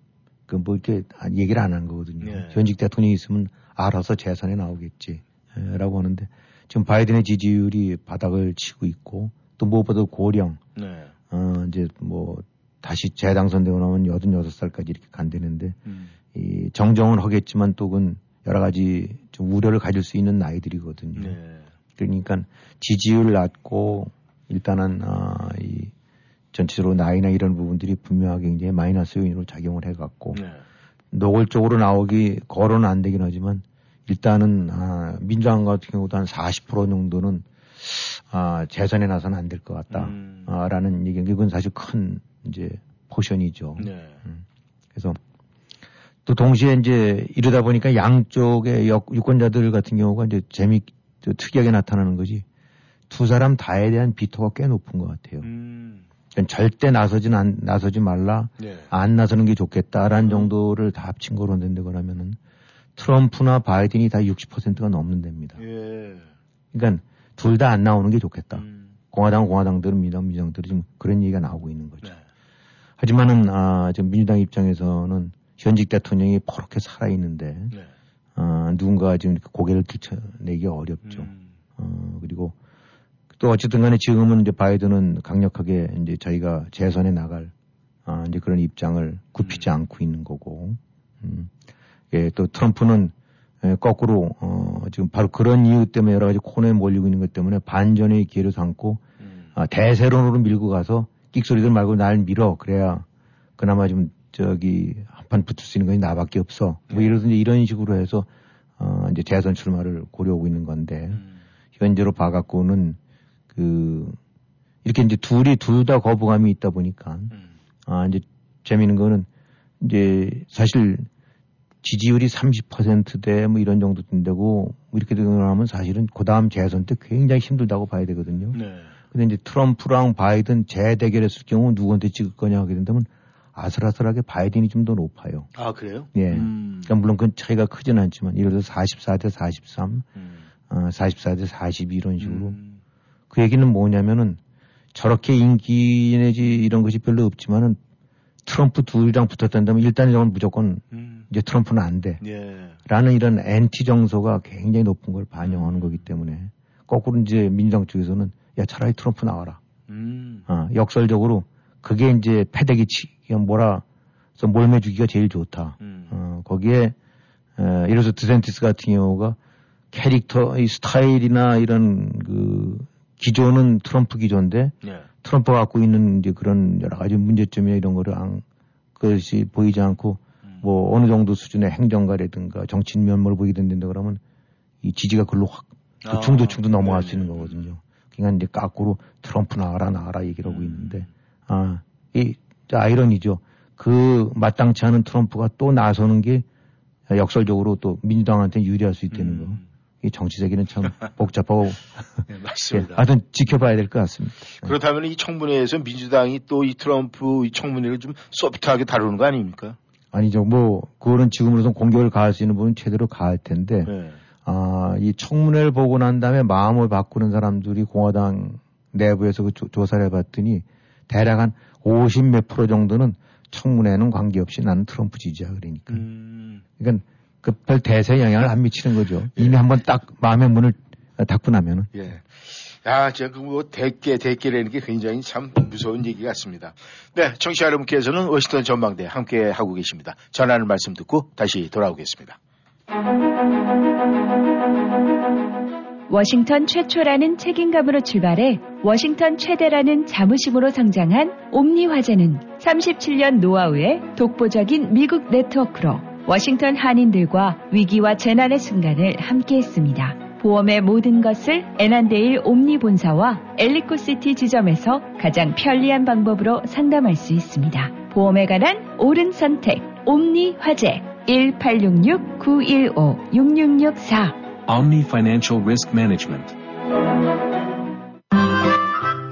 Speaker 2: 그 뭐 이렇게 얘기를 안 한 거거든요.
Speaker 1: 네.
Speaker 2: 현직 대통령이 있으면 알아서 재선에 나오겠지 에, 라고 하는데 지금 바이든의 지지율이 바닥을 치고 있고 또 무엇보다 고령
Speaker 1: 네.
Speaker 2: 어 이제 뭐 다시 재당선되고 나면 86살까지 이렇게 간다는데
Speaker 1: 음.
Speaker 2: 이 정정은 하겠지만 또 그건 여러 가지 좀 우려를 가질 수 있는 나이들이거든요.
Speaker 1: 네.
Speaker 2: 그러니까 지지율 낮고 일단은 아, 이 전체적으로 나이나 이런 부분들이 분명하게 굉장히 마이너스 요인으로 작용을 해갖고
Speaker 1: 네.
Speaker 2: 노골적으로 나오기 거론은 안 되긴 하지만 일단은 아, 민주당 같은 경우도 한 40% 정도는 아, 재선에 나서는 안 될것
Speaker 1: 음.
Speaker 2: 같다라는 얘기는 그건 사실 큰 이제 포션이죠.
Speaker 1: 네.
Speaker 2: 그래서 또 동시에 이제 이러다 보니까 양쪽의 역, 유권자들 같은 경우가 이제 재미 저 특이하게 나타나는 거지 두 사람 다에 대한 비토가 꽤 높은 것 같아요.
Speaker 1: 음.
Speaker 2: 절대 나서진 안, 나서지 말라
Speaker 1: 네.
Speaker 2: 안 나서는 게 좋겠다라는
Speaker 1: 음.
Speaker 2: 정도를 다 합친 거로 된다고 하면은 트럼프나 바이든이 다 60%가 넘는 데입니다.
Speaker 1: 예.
Speaker 2: 그러니까 둘 다 안 나오는 게 좋겠다.
Speaker 1: 음.
Speaker 2: 공화당 공화당들은 민주당 민주당들이 지금 그런 얘기가 나오고 있는 거죠.
Speaker 1: 네.
Speaker 2: 하지만은 아 지금 민주당 입장에서는 현직 대통령이 포렇게 살아 있는데
Speaker 1: 네.
Speaker 2: 아 누군가 지금 고개를 들쳐내기 어렵죠.
Speaker 1: 음.
Speaker 2: 어 그리고 또 어쨌든 간에 지금은 이제 바이든은 강력하게 이제 자기가 재선에 나갈 아 이제 그런 입장을 굽히지
Speaker 1: 음.
Speaker 2: 않고 있는 거고. 음. 예, 또 트럼프는 예, 거꾸로 어 지금 바로 그런 이유 때문에 여러 가지 코너에 몰리고 있는 것 때문에 반전의 기회를 삼고
Speaker 1: 음.
Speaker 2: 아, 대세론으로 밀고 가서 끽소리들 말고 날 밀어 그래야 그나마 좀 저기 한판 붙을 수 있는 것이 나밖에 없어 뭐
Speaker 1: 네.
Speaker 2: 이러든지 이런 식으로 해서 어 이제 대선 출마를 고려하고 있는 건데
Speaker 1: 음.
Speaker 2: 현재로 봐갖고는 그 이렇게 이제 둘이 둘 다 거부감이 있다 보니까
Speaker 1: 음.
Speaker 2: 아 이제 재미있는 거는 이제 사실 지지율이 30%대 뭐 이런 정도 된다고 뭐 이렇게 되고 나면 사실은 그 다음 재선 때 굉장히 힘들다고 봐야 되거든요.
Speaker 1: 네.
Speaker 2: 근데 이제 트럼프랑 바이든 재대결했을 경우 누구한테 찍을 거냐 하게 된다면 아슬아슬하게 바이든이 좀 더 높아요.
Speaker 1: 아 그래요?
Speaker 2: 예.
Speaker 1: 음.
Speaker 2: 그러니까 물론 그 차이가 크지는 않지만 예를 들어서 44대 43,
Speaker 1: 음.
Speaker 2: 어, 44대 42 이런 식으로
Speaker 1: 음.
Speaker 2: 그 얘기는 뭐냐면은 저렇게 인기 내지 이런 것이 별로 없지만은 트럼프 둘이랑 붙었다면 일단 이건 무조건
Speaker 1: 음.
Speaker 2: 이제 트럼프는 안 돼.
Speaker 1: 예.
Speaker 2: 라는 이런 엔티 정서가 굉장히 높은 걸 반영하는 거기 때문에 거꾸로 이제 민주당 쪽에서는 야 차라리 트럼프 나와라.
Speaker 1: 음.
Speaker 2: 어, 역설적으로 그게 이제 패대기 치기 뭐라 서 몰매주기가 제일 좋다.
Speaker 1: 음.
Speaker 2: 어, 거기에 에, 예를 들어서 드센티스 같은 경우가 캐릭터 이 스타일이나 이런 그 기조는 트럼프 기조인데
Speaker 1: 예.
Speaker 2: 트럼프가 갖고 있는 이제 그런 여러 가지 문제점이나 이런 거를 안, 그것이 보이지 않고
Speaker 1: 음.
Speaker 2: 뭐 어느 정도 수준의 행정가라든가 정치인 면모를 보이게 된다 그러면 이 지지가 글로 확그
Speaker 1: 아,
Speaker 2: 중도층도 넘어갈 수
Speaker 1: 네네.
Speaker 2: 있는 거거든요. 그러니까 이제 까꾸로 트럼프 나와라 나와라 얘기를 하고
Speaker 1: 음.
Speaker 2: 있는데 아, 이 아이러니죠. 그 마땅치 않은 트럼프가 또 나서는 게 역설적으로 또 민주당한테 유리할 수 있다는 거.
Speaker 1: 음.
Speaker 2: 이 정치 세계는 참 복잡하고
Speaker 1: 네,
Speaker 2: 예,
Speaker 1: 맞습니다.
Speaker 2: 하여튼 지켜봐야 될 것 같습니다.
Speaker 1: 그렇다면 이 청문회에서 민주당이 또 이 트럼프 이 청문회를 좀 소프트하게 다루는 거 아닙니까?
Speaker 2: 아니죠. 뭐 그거는 지금으로선 공격을 가할 수 있는 부분 제대로 가할 텐데
Speaker 1: 네.
Speaker 2: 아, 이 청문회를 보고 난 다음에 마음을 바꾸는 사람들이 공화당 내부에서 그 조, 사를 해봤더니 대략 한 50 몇 프로 정도는 청문회는 관계없이 나는 트럼프 지지야 그러니까.
Speaker 1: 음.
Speaker 2: 그러니까 그별 대세 영향을 안 미치는 거죠. 이미 한번 딱 마음의 문을 닫고 나면은.
Speaker 1: 예. 야, 제가 그뭐 대깨, 대깨라는 게 굉장히 참 무서운 얘기 같습니다. 네, 청취자 여러분께서는 워싱턴 전망대 함께 하고 계십니다. 전하는 말씀 듣고 다시 돌아오겠습니다.
Speaker 3: 워싱턴 최초라는 책임감으로 출발해 워싱턴 최대라는 자부심으로 성장한 옴니 화재는 37년 노하우의 독보적인 미국 네트워크로 워싱턴 한인들과 위기와 재난의 순간을 함께했습니다. 보험의 모든 것을 애난데일 옴니 본사와 엘리코시티 지점에서 가장 편리한 방법으로 상담할 수 있습니다. 보험에 관한 옳은 선택 옴니 화재 1866-915-6664
Speaker 4: Omni Financial Risk Management.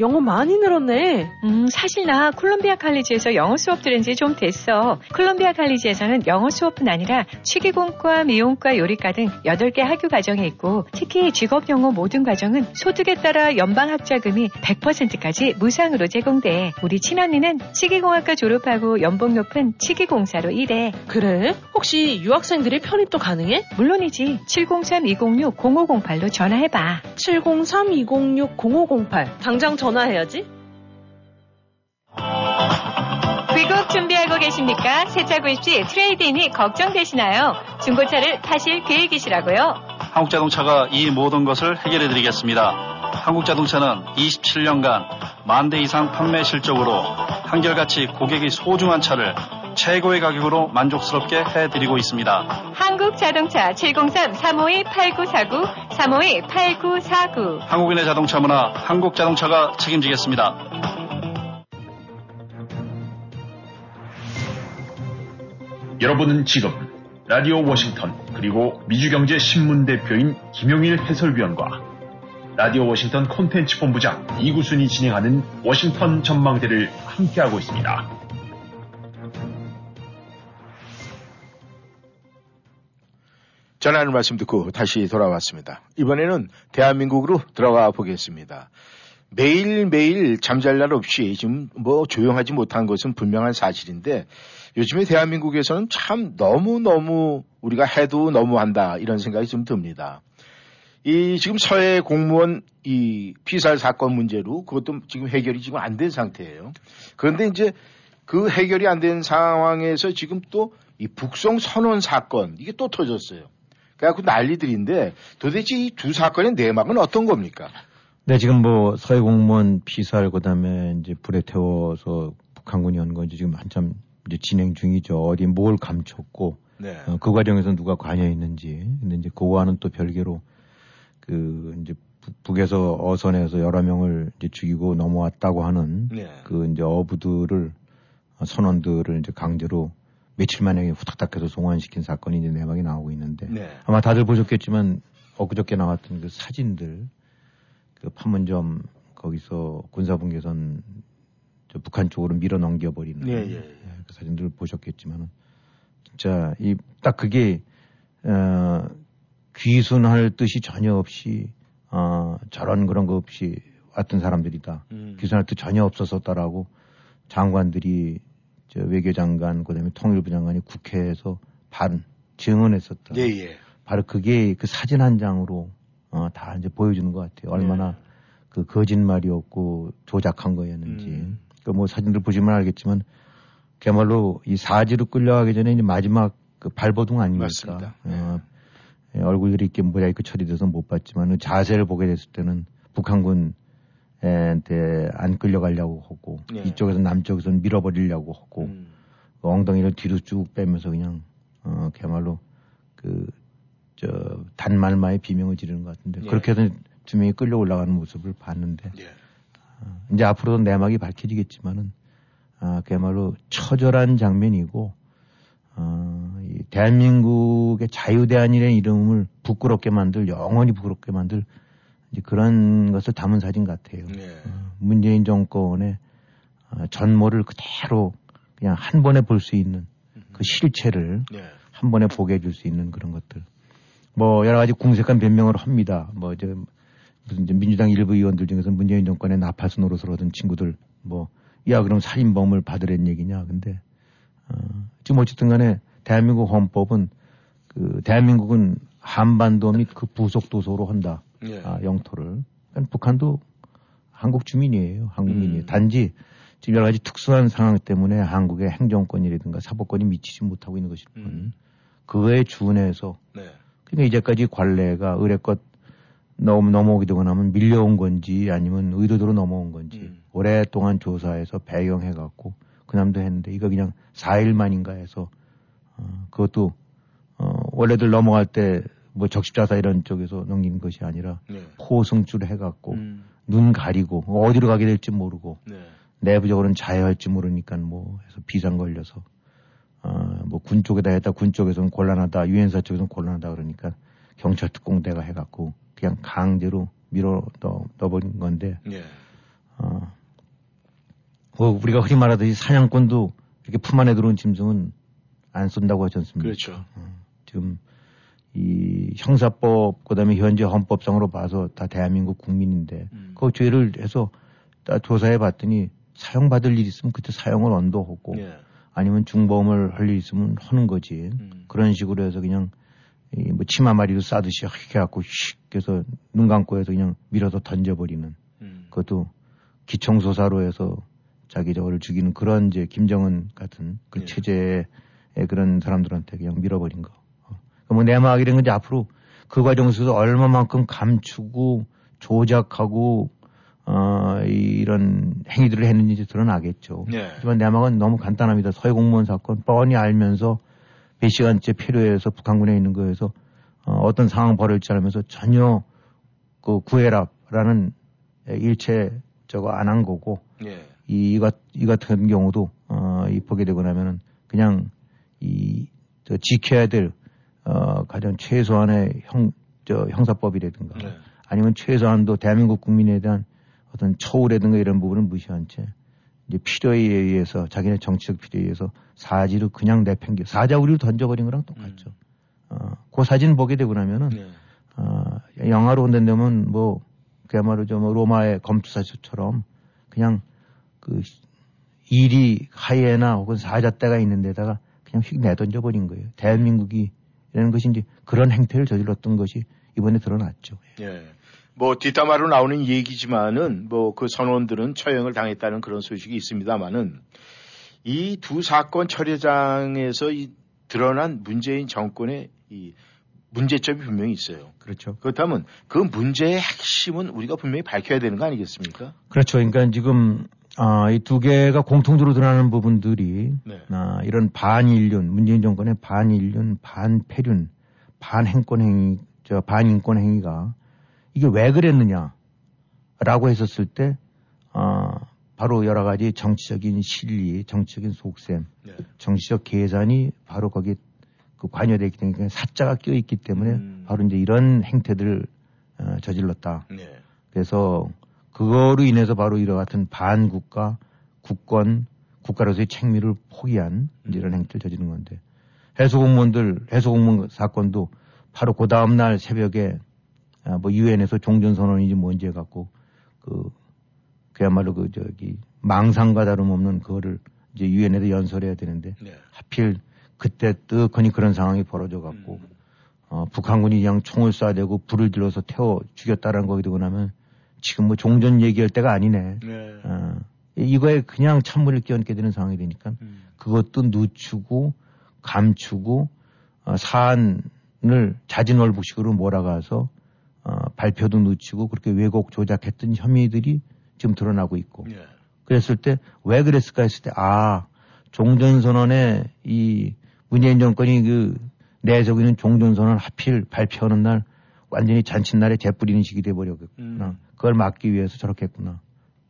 Speaker 5: 영어 많이 늘었네.
Speaker 6: 음, 사실 나 콜롬비아 칼리지에서 영어 수업 들은 지 좀 됐어. 콜롬비아 칼리지에서는 영어 수업뿐 아니라 취기공과 미용과 요리과 등 8개 학교 과정이 있고 특히 직업 영어 모든 과정은 소득에 따라 연방 학자금이 100%까지 무상으로 제공돼. 우리 친언니는 치기공학과 졸업하고 연봉 높은 치기공사로 일해.
Speaker 5: 그래? 혹시 유학생들이 편입도 가능해?
Speaker 6: 물론이지. 703-206-0508로 전화해봐.
Speaker 5: 703-206-0508. 당장 전 화해야지.
Speaker 6: 귀국 준비하고 계십니까? 새차 구입 시 트레이드인이 걱정되시나요? 중고차를 타실 계획이시라고요?
Speaker 7: 한국자동차가 이 모든 것을 해결해 드리겠습니다. 한국자동차는 27년간 만 대 이상 판매 실적으로 한결같이 고객이 소중한 차를 최고의 가격으로 만족스럽게 해드리고 있습니다.
Speaker 6: 한국자동차 703-352-8949, 352-8949.
Speaker 7: 한국인의 자동차 문화, 한국자동차가 책임지겠습니다.
Speaker 8: 여러분은 지금 라디오 워싱턴 그리고 미주경제 신문 대표인 김용일 해설위원과 라디오 워싱턴 콘텐츠 본부장 이구순이 진행하는 워싱턴 전망대를 함께하고 있습니다.
Speaker 1: 전하는 말씀 듣고 다시 돌아왔습니다. 이번에는 대한민국으로 들어가 보겠습니다. 매일매일 잠잘 날 없이 지금 뭐 조용하지 못한 것은 분명한 사실인데 요즘에 대한민국에서는 참 너무너무 우리가 해도 너무한다 이런 생각이 좀 듭니다. 이 지금 서해 공무원 이 피살 사건 문제로 그것도 지금 해결이 지금 안 된 상태예요. 그런데 이제 그 해결이 안 된 상황에서 지금 또 이 북송 선언 사건 이게 또 터졌어요. 그래갖고 난리들인데 도대체 이 두 사건의 내막은 어떤 겁니까?
Speaker 2: 네, 지금 뭐 서해 공무원 피살 그다음에 이제 불에 태워서 북한군이 한거 이제 지금 한참 이제 진행 중이죠. 어디 뭘 감췄고
Speaker 1: 네.
Speaker 2: 어, 그 과정에서 누가 관여했는지. 근데 이제 그거와는 또 별개로 그 이제 북에서 어선에서 여러 명을 이제 죽이고 넘어왔다고 하는
Speaker 1: 네.
Speaker 2: 그 이제 어부들을 어, 선원들을 이제 강제로 며칠 만에 후딱딱 해서 송환시킨 사건이 이제 내막에 나오고 있는데
Speaker 1: 네.
Speaker 2: 아마 다들 보셨겠지만 엊그저께 나왔던 그 사진들 그 판문점 거기서 군사분계선 저 북한 쪽으로 밀어 넘겨버리는
Speaker 1: 예, 예, 예.
Speaker 2: 그 사진들 보셨겠지만은 진짜 이 딱 그게 어 귀순할 뜻이 전혀 없이 어 저런 그런 거 없이 왔던 사람들이다.
Speaker 1: 음.
Speaker 2: 귀순할 뜻 전혀 없었었다라고 장관들이 저 외교장관 그다음에 통일부 장관이 국회에서 반 증언했었다.
Speaker 1: 예, 예.
Speaker 2: 바로 그게 그 사진 한 장으로 어, 다 이제 보여주는 것 같아요. 얼마나
Speaker 1: 네.
Speaker 2: 그 거짓말이었고 조작한 거였는지.
Speaker 1: 음.
Speaker 2: 그뭐 사진들 보시면 알겠지만 그야말로 이 사지로 끌려가기 전에 이제 마지막 그 발버둥 아닙니까?
Speaker 1: 맞습니다.
Speaker 2: 어, 예, 얼굴들이 이렇게 모자이크 처리돼서 못 봤지만 자세를 보게 됐을 때는 북한군 한테 안 끌려가려고 하고
Speaker 1: 예.
Speaker 2: 이쪽에서 남쪽에서 밀어버리려고 하고
Speaker 1: 음.
Speaker 2: 그 엉덩이를 뒤로 쭉 빼면서 그냥 어 그야말로 그 저 단말마의 비명을 지르는 것 같은데
Speaker 1: 예.
Speaker 2: 그렇게 해서 두 명이 끌려 올라가는 모습을 봤는데
Speaker 1: 예.
Speaker 2: 어, 이제 앞으로도 내막이 밝혀지겠지만은 아 그야말로 처절한 장면이고 어, 이 대한민국의 자유대한이라는 이름을 부끄럽게 만들 영원히 부끄럽게 만들 이제 그런 것을 담은 사진 같아요.
Speaker 1: 예.
Speaker 2: 어, 문재인 정권의 어, 전모를 그대로 그냥 한 번에 볼 수 있는 그 실체를
Speaker 1: 예.
Speaker 2: 한 번에 보게 해줄 수 있는 그런 것들. 뭐 여러 가지 궁색한 변명을 합니다. 뭐 이제 무슨 이제 민주당 일부 의원들 중에서 문재인 정권의 나파수 노릇을 하던 친구들 뭐 야 그럼 살인범을 받으란 얘기냐. 근데 어, 지금 어쨌든 간에 대한민국 헌법은 그 대한민국은 한반도 및 그 부속 도서로 한다.
Speaker 1: 예.
Speaker 2: 아, 영토를. 그러니까 북한도 한국 주민이에요. 한국민이에요.
Speaker 1: 음.
Speaker 2: 단지 지금 여러 가지 특수한 상황 때문에 한국의 행정권이라든가 사법권이 미치지 못하고 있는 것일 뿐.
Speaker 1: 음.
Speaker 2: 그거에 준해서
Speaker 1: 네.
Speaker 2: 그러니까 이제까지 관례가 의뢰껏 넘, 넘어오게 되고 나면 밀려온 건지 아니면 의도대로 넘어온 건지
Speaker 1: 음.
Speaker 2: 오랫동안 조사해서 배경해갖고 그남도 했는데 이거 그냥 4일 만인가 해서 어, 그것도 어, 원래들 넘어갈 때 뭐 적십자사 이런 쪽에서 넘긴 것이 아니라
Speaker 1: 네.
Speaker 2: 포승줄 해갖고
Speaker 1: 음.
Speaker 2: 눈 가리고 어디로 가게 될지 모르고
Speaker 1: 네.
Speaker 2: 내부적으로는 자해할지 모르니까 뭐 해서 비상 걸려서 어뭐 군 쪽에다 했다 군 쪽에서는 곤란하다 유엔사 쪽에서는 곤란하다 그러니까 경찰 특공대가 해갖고 그냥 강제로 밀어 넣, 넣어버린 건데
Speaker 1: 예.
Speaker 2: 어, 뭐 우리가 흔히 말하듯이 사냥꾼도 이렇게 품 안에 들어온 짐승은 안 쏜다고 하지 않습니까?
Speaker 1: 그렇죠.
Speaker 2: 지금 이 형사법 그다음에 현재 헌법상으로 봐서 다 대한민국 국민인데
Speaker 1: 음.
Speaker 2: 그 죄를 해서 다 조사해 봤더니 사형받을 일 있으면 그때 사형을 언도하고
Speaker 1: 예.
Speaker 2: 아니면 중범을 할일 있으면 하는 거지
Speaker 1: 음.
Speaker 2: 그런 식으로 해서 그냥 이뭐 치마 마리도 싸듯이 이렇게 해갖고 휙 해서 눈 감고 해서 그냥 밀어서 던져버리는
Speaker 1: 음.
Speaker 2: 그것도 기총소사로 해서 자기 저거를 죽이는 그런 이제 김정은 같은 그
Speaker 1: 예.
Speaker 2: 체제의 그런 사람들한테 그냥 밀어버린 거. 어. 뭐 내막이란 건 이제 앞으로 그 과정 속에서 얼마만큼 감추고 조작하고 어, 이런 행위들을 했는지 드러나겠죠.
Speaker 1: 예.
Speaker 2: 하지만 내막은 너무 간단합니다. 서해 공무원 사건 뻔히 알면서 몇 시간째 필요해서 북한군에 있는 거에서 어, 어떤 상황 벌일지 알면서 전혀 그 구해라라는 일체 저거 안 한 거고
Speaker 1: 예.
Speaker 2: 이, 이, 같, 이 같은 경우도 어, 이 보게 되고 나면은 그냥 이 저 지켜야 될 어, 가장 최소한의 형, 저 형사법이라든가
Speaker 1: 네.
Speaker 2: 아니면 최소한도 대한민국 국민에 대한 어떤 처우라든가 이런 부분을 무시한 채 이제 필요에 의해서 자기네 정치적 필요에 의해서 사지를 그냥 내팽겨 사자우리로 던져버린 거랑 똑같죠. 어, 그 사진 보게 되고 나면은
Speaker 1: 네.
Speaker 2: 어, 영화로 본다면 뭐 그야말로 좀 로마의 검투사처럼 그냥 그 일이 하이에나 혹은 사자떼가 있는 데다가 그냥 휙 내던져 버린 거예요. 대한민국이 이라는 것이 이제 그런 행태를 저질렀던 것이 이번에 드러났죠.
Speaker 1: 예. 뭐 뒷담화로 나오는 얘기지만은 뭐 그 선원들은 처형을 당했다는 그런 소식이 있습니다만은 이 두 사건 처리장에서 이 드러난 문재인 정권의 이 문제점이 분명히 있어요.
Speaker 2: 그렇죠.
Speaker 1: 그렇다면 그 문제의 핵심은 우리가 분명히 밝혀야 되는 거 아니겠습니까?
Speaker 2: 그렇죠. 그러니까 지금 아, 이 두 개가 공통적으로 드러나는 부분들이
Speaker 1: 네.
Speaker 2: 아, 이런 반인륜, 문재인 정권의 반인륜, 반패륜, 반행권 행위, 저 반인권 행위가 이게 왜 그랬느냐라고 했었을 때 아, 바로 여러 가지 정치적인 실리, 정치적인 속셈,
Speaker 1: 네.
Speaker 2: 정치적 계산이 바로 거기에 그 관여되어 있기 때문에 사자가 껴 있기 때문에
Speaker 1: 음.
Speaker 2: 바로 이제 이런 행태들을 어, 저질렀다.
Speaker 1: 네.
Speaker 2: 그래서 그거로 인해서 바로 이와 같은 반국가, 국권, 국가로서의 책무를 포기한 이제 이런 행태를 저지른 건데 해수공무원들, 해수공무원 사건도 바로 그 다음 날 새벽에 아, 뭐 유엔에서 종전선언인지 뭔지 해갖고 그 그야말로 그 저기 망상과 다름없는 그거를 이제 유엔에도 연설해야 되는데
Speaker 1: 네.
Speaker 2: 하필 그때 뜨거니 그런 상황이 벌어져 갖고
Speaker 1: 음.
Speaker 2: 어, 북한군이 그냥 총을 쏴대고 불을 질러서 태워 죽였다라는 거기 되고 나면 지금 뭐 종전 얘기할 때가 아니네.
Speaker 1: 네.
Speaker 2: 어, 이거에 그냥 찬물을 끼얹게 되는 상황이 되니까
Speaker 1: 음.
Speaker 2: 그것도 늦추고 감추고 어, 사안을 자진월북식으로 몰아가서 어, 발표도 늦추고 그렇게 왜곡 조작했던 혐의들이 지금 드러나고 있고
Speaker 1: 예.
Speaker 2: 그랬을 때 왜 그랬을까 했을 때 아 종전선언에 이 문재인 정권이 그 내적이는 종전선언 하필 발표하는 날 완전히 잔칫날에 재뿌리는 식이 돼버렸구나.
Speaker 1: 음.
Speaker 2: 그걸 막기 위해서 저렇게 했구나.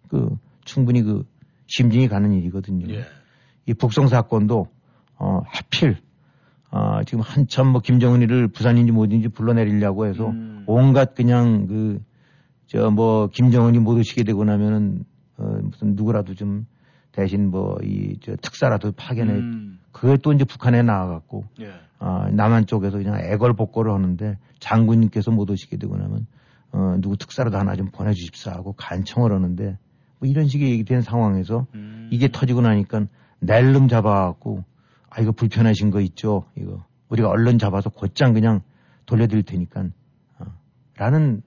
Speaker 2: 그 충분히 그 심증이 가는 일이거든요.
Speaker 1: 예.
Speaker 2: 이 북송 사건도 어 하필 아 지금 한참 뭐 김정은이를 부산인지 뭐든지 불러내리려고 해서
Speaker 1: 음.
Speaker 2: 온갖 그냥 그 저 뭐 김정은이 못 오시게 되고 나면은 어 무슨 누구라도 좀 대신 뭐 이 저 특사라도 파견해
Speaker 1: 음.
Speaker 2: 그게 또 이제 북한에 나와갖고
Speaker 1: 예.
Speaker 2: 아 남한 쪽에서 그냥 애걸복걸을 하는데 장군님께서 못 오시게 되고 나면 어 누구 특사라도 하나 좀 보내주십사 하고 간청을 하는데 뭐 이런 식의 얘기된 상황에서
Speaker 1: 음.
Speaker 2: 이게 터지고 나니까 낼름 잡아갖고 아 이거 불편하신 거 있죠 이거 우리가 얼른 잡아서 곧장 그냥 돌려드릴 테니까 어, 라는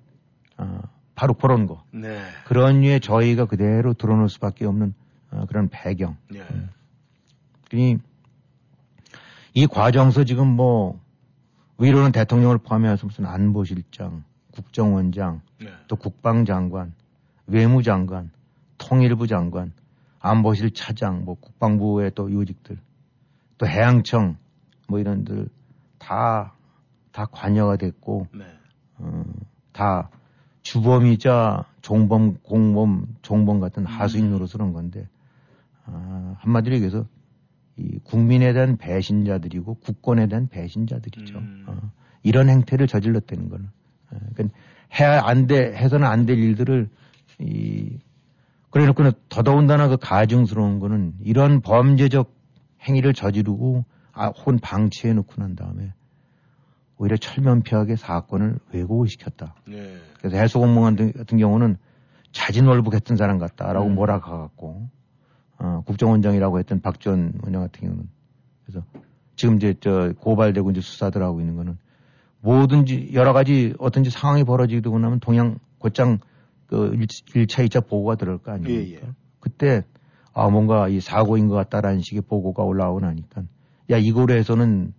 Speaker 2: 어, 바로 그런 거
Speaker 1: 네.
Speaker 2: 그런 류의 저희가 그대로 드러놓을 수밖에 없는 어, 그런 배경
Speaker 1: 예.
Speaker 2: 그러니 이 과정에서 지금 뭐 위로는 대통령을 포함해서 무슨 안보실장, 국정원장,
Speaker 1: 네.
Speaker 2: 또 국방장관, 외무장관, 통일부 장관, 안보실 차장, 뭐 국방부의 또 요직들, 또 해양청 뭐 이런들 다, 다 관여가 됐고,
Speaker 1: 네.
Speaker 2: 어, 다 주범이자 종범, 공범, 종범 같은 하수인 노릇을 한 건데, 아, 한마디로 얘기해서 이 국민에 대한 배신자들이고 국권에 대한 배신자들이죠.
Speaker 1: 음.
Speaker 2: 어, 이런 행태를 저질렀다는 거는. 어, 그러니까 해야 안 돼, 해서는 안 될 일들을 이, 그래 놓고는 더더군다나 그 가증스러운 거는 이런 범죄적 행위를 저지르고 아, 혹은 방치해 놓고 난 다음에 오히려 철면피하게 사건을 왜곡을 시켰다.
Speaker 1: 네.
Speaker 2: 그래서 해수공무원 같은- 경우는 자진월북했던 사람 같다라고
Speaker 1: 음.
Speaker 2: 몰아가갖고 어, 국정원장이라고 했던 박지원 원장 같은 경우는 그래서 지금 이제 저 고발되고 이제 수사들 하고 있는 거는 뭐든지 여러 가지 어떤지 상황이 벌어지게 되고 나면 동양 곧장 그 1 차, 2차 보고가 들어올 거 아닙니까?
Speaker 1: 예, 예.
Speaker 2: 그때 아 뭔가 이 사고인 것 같다라는 식의 보고가 올라오고 나니까 야 이거로 해서는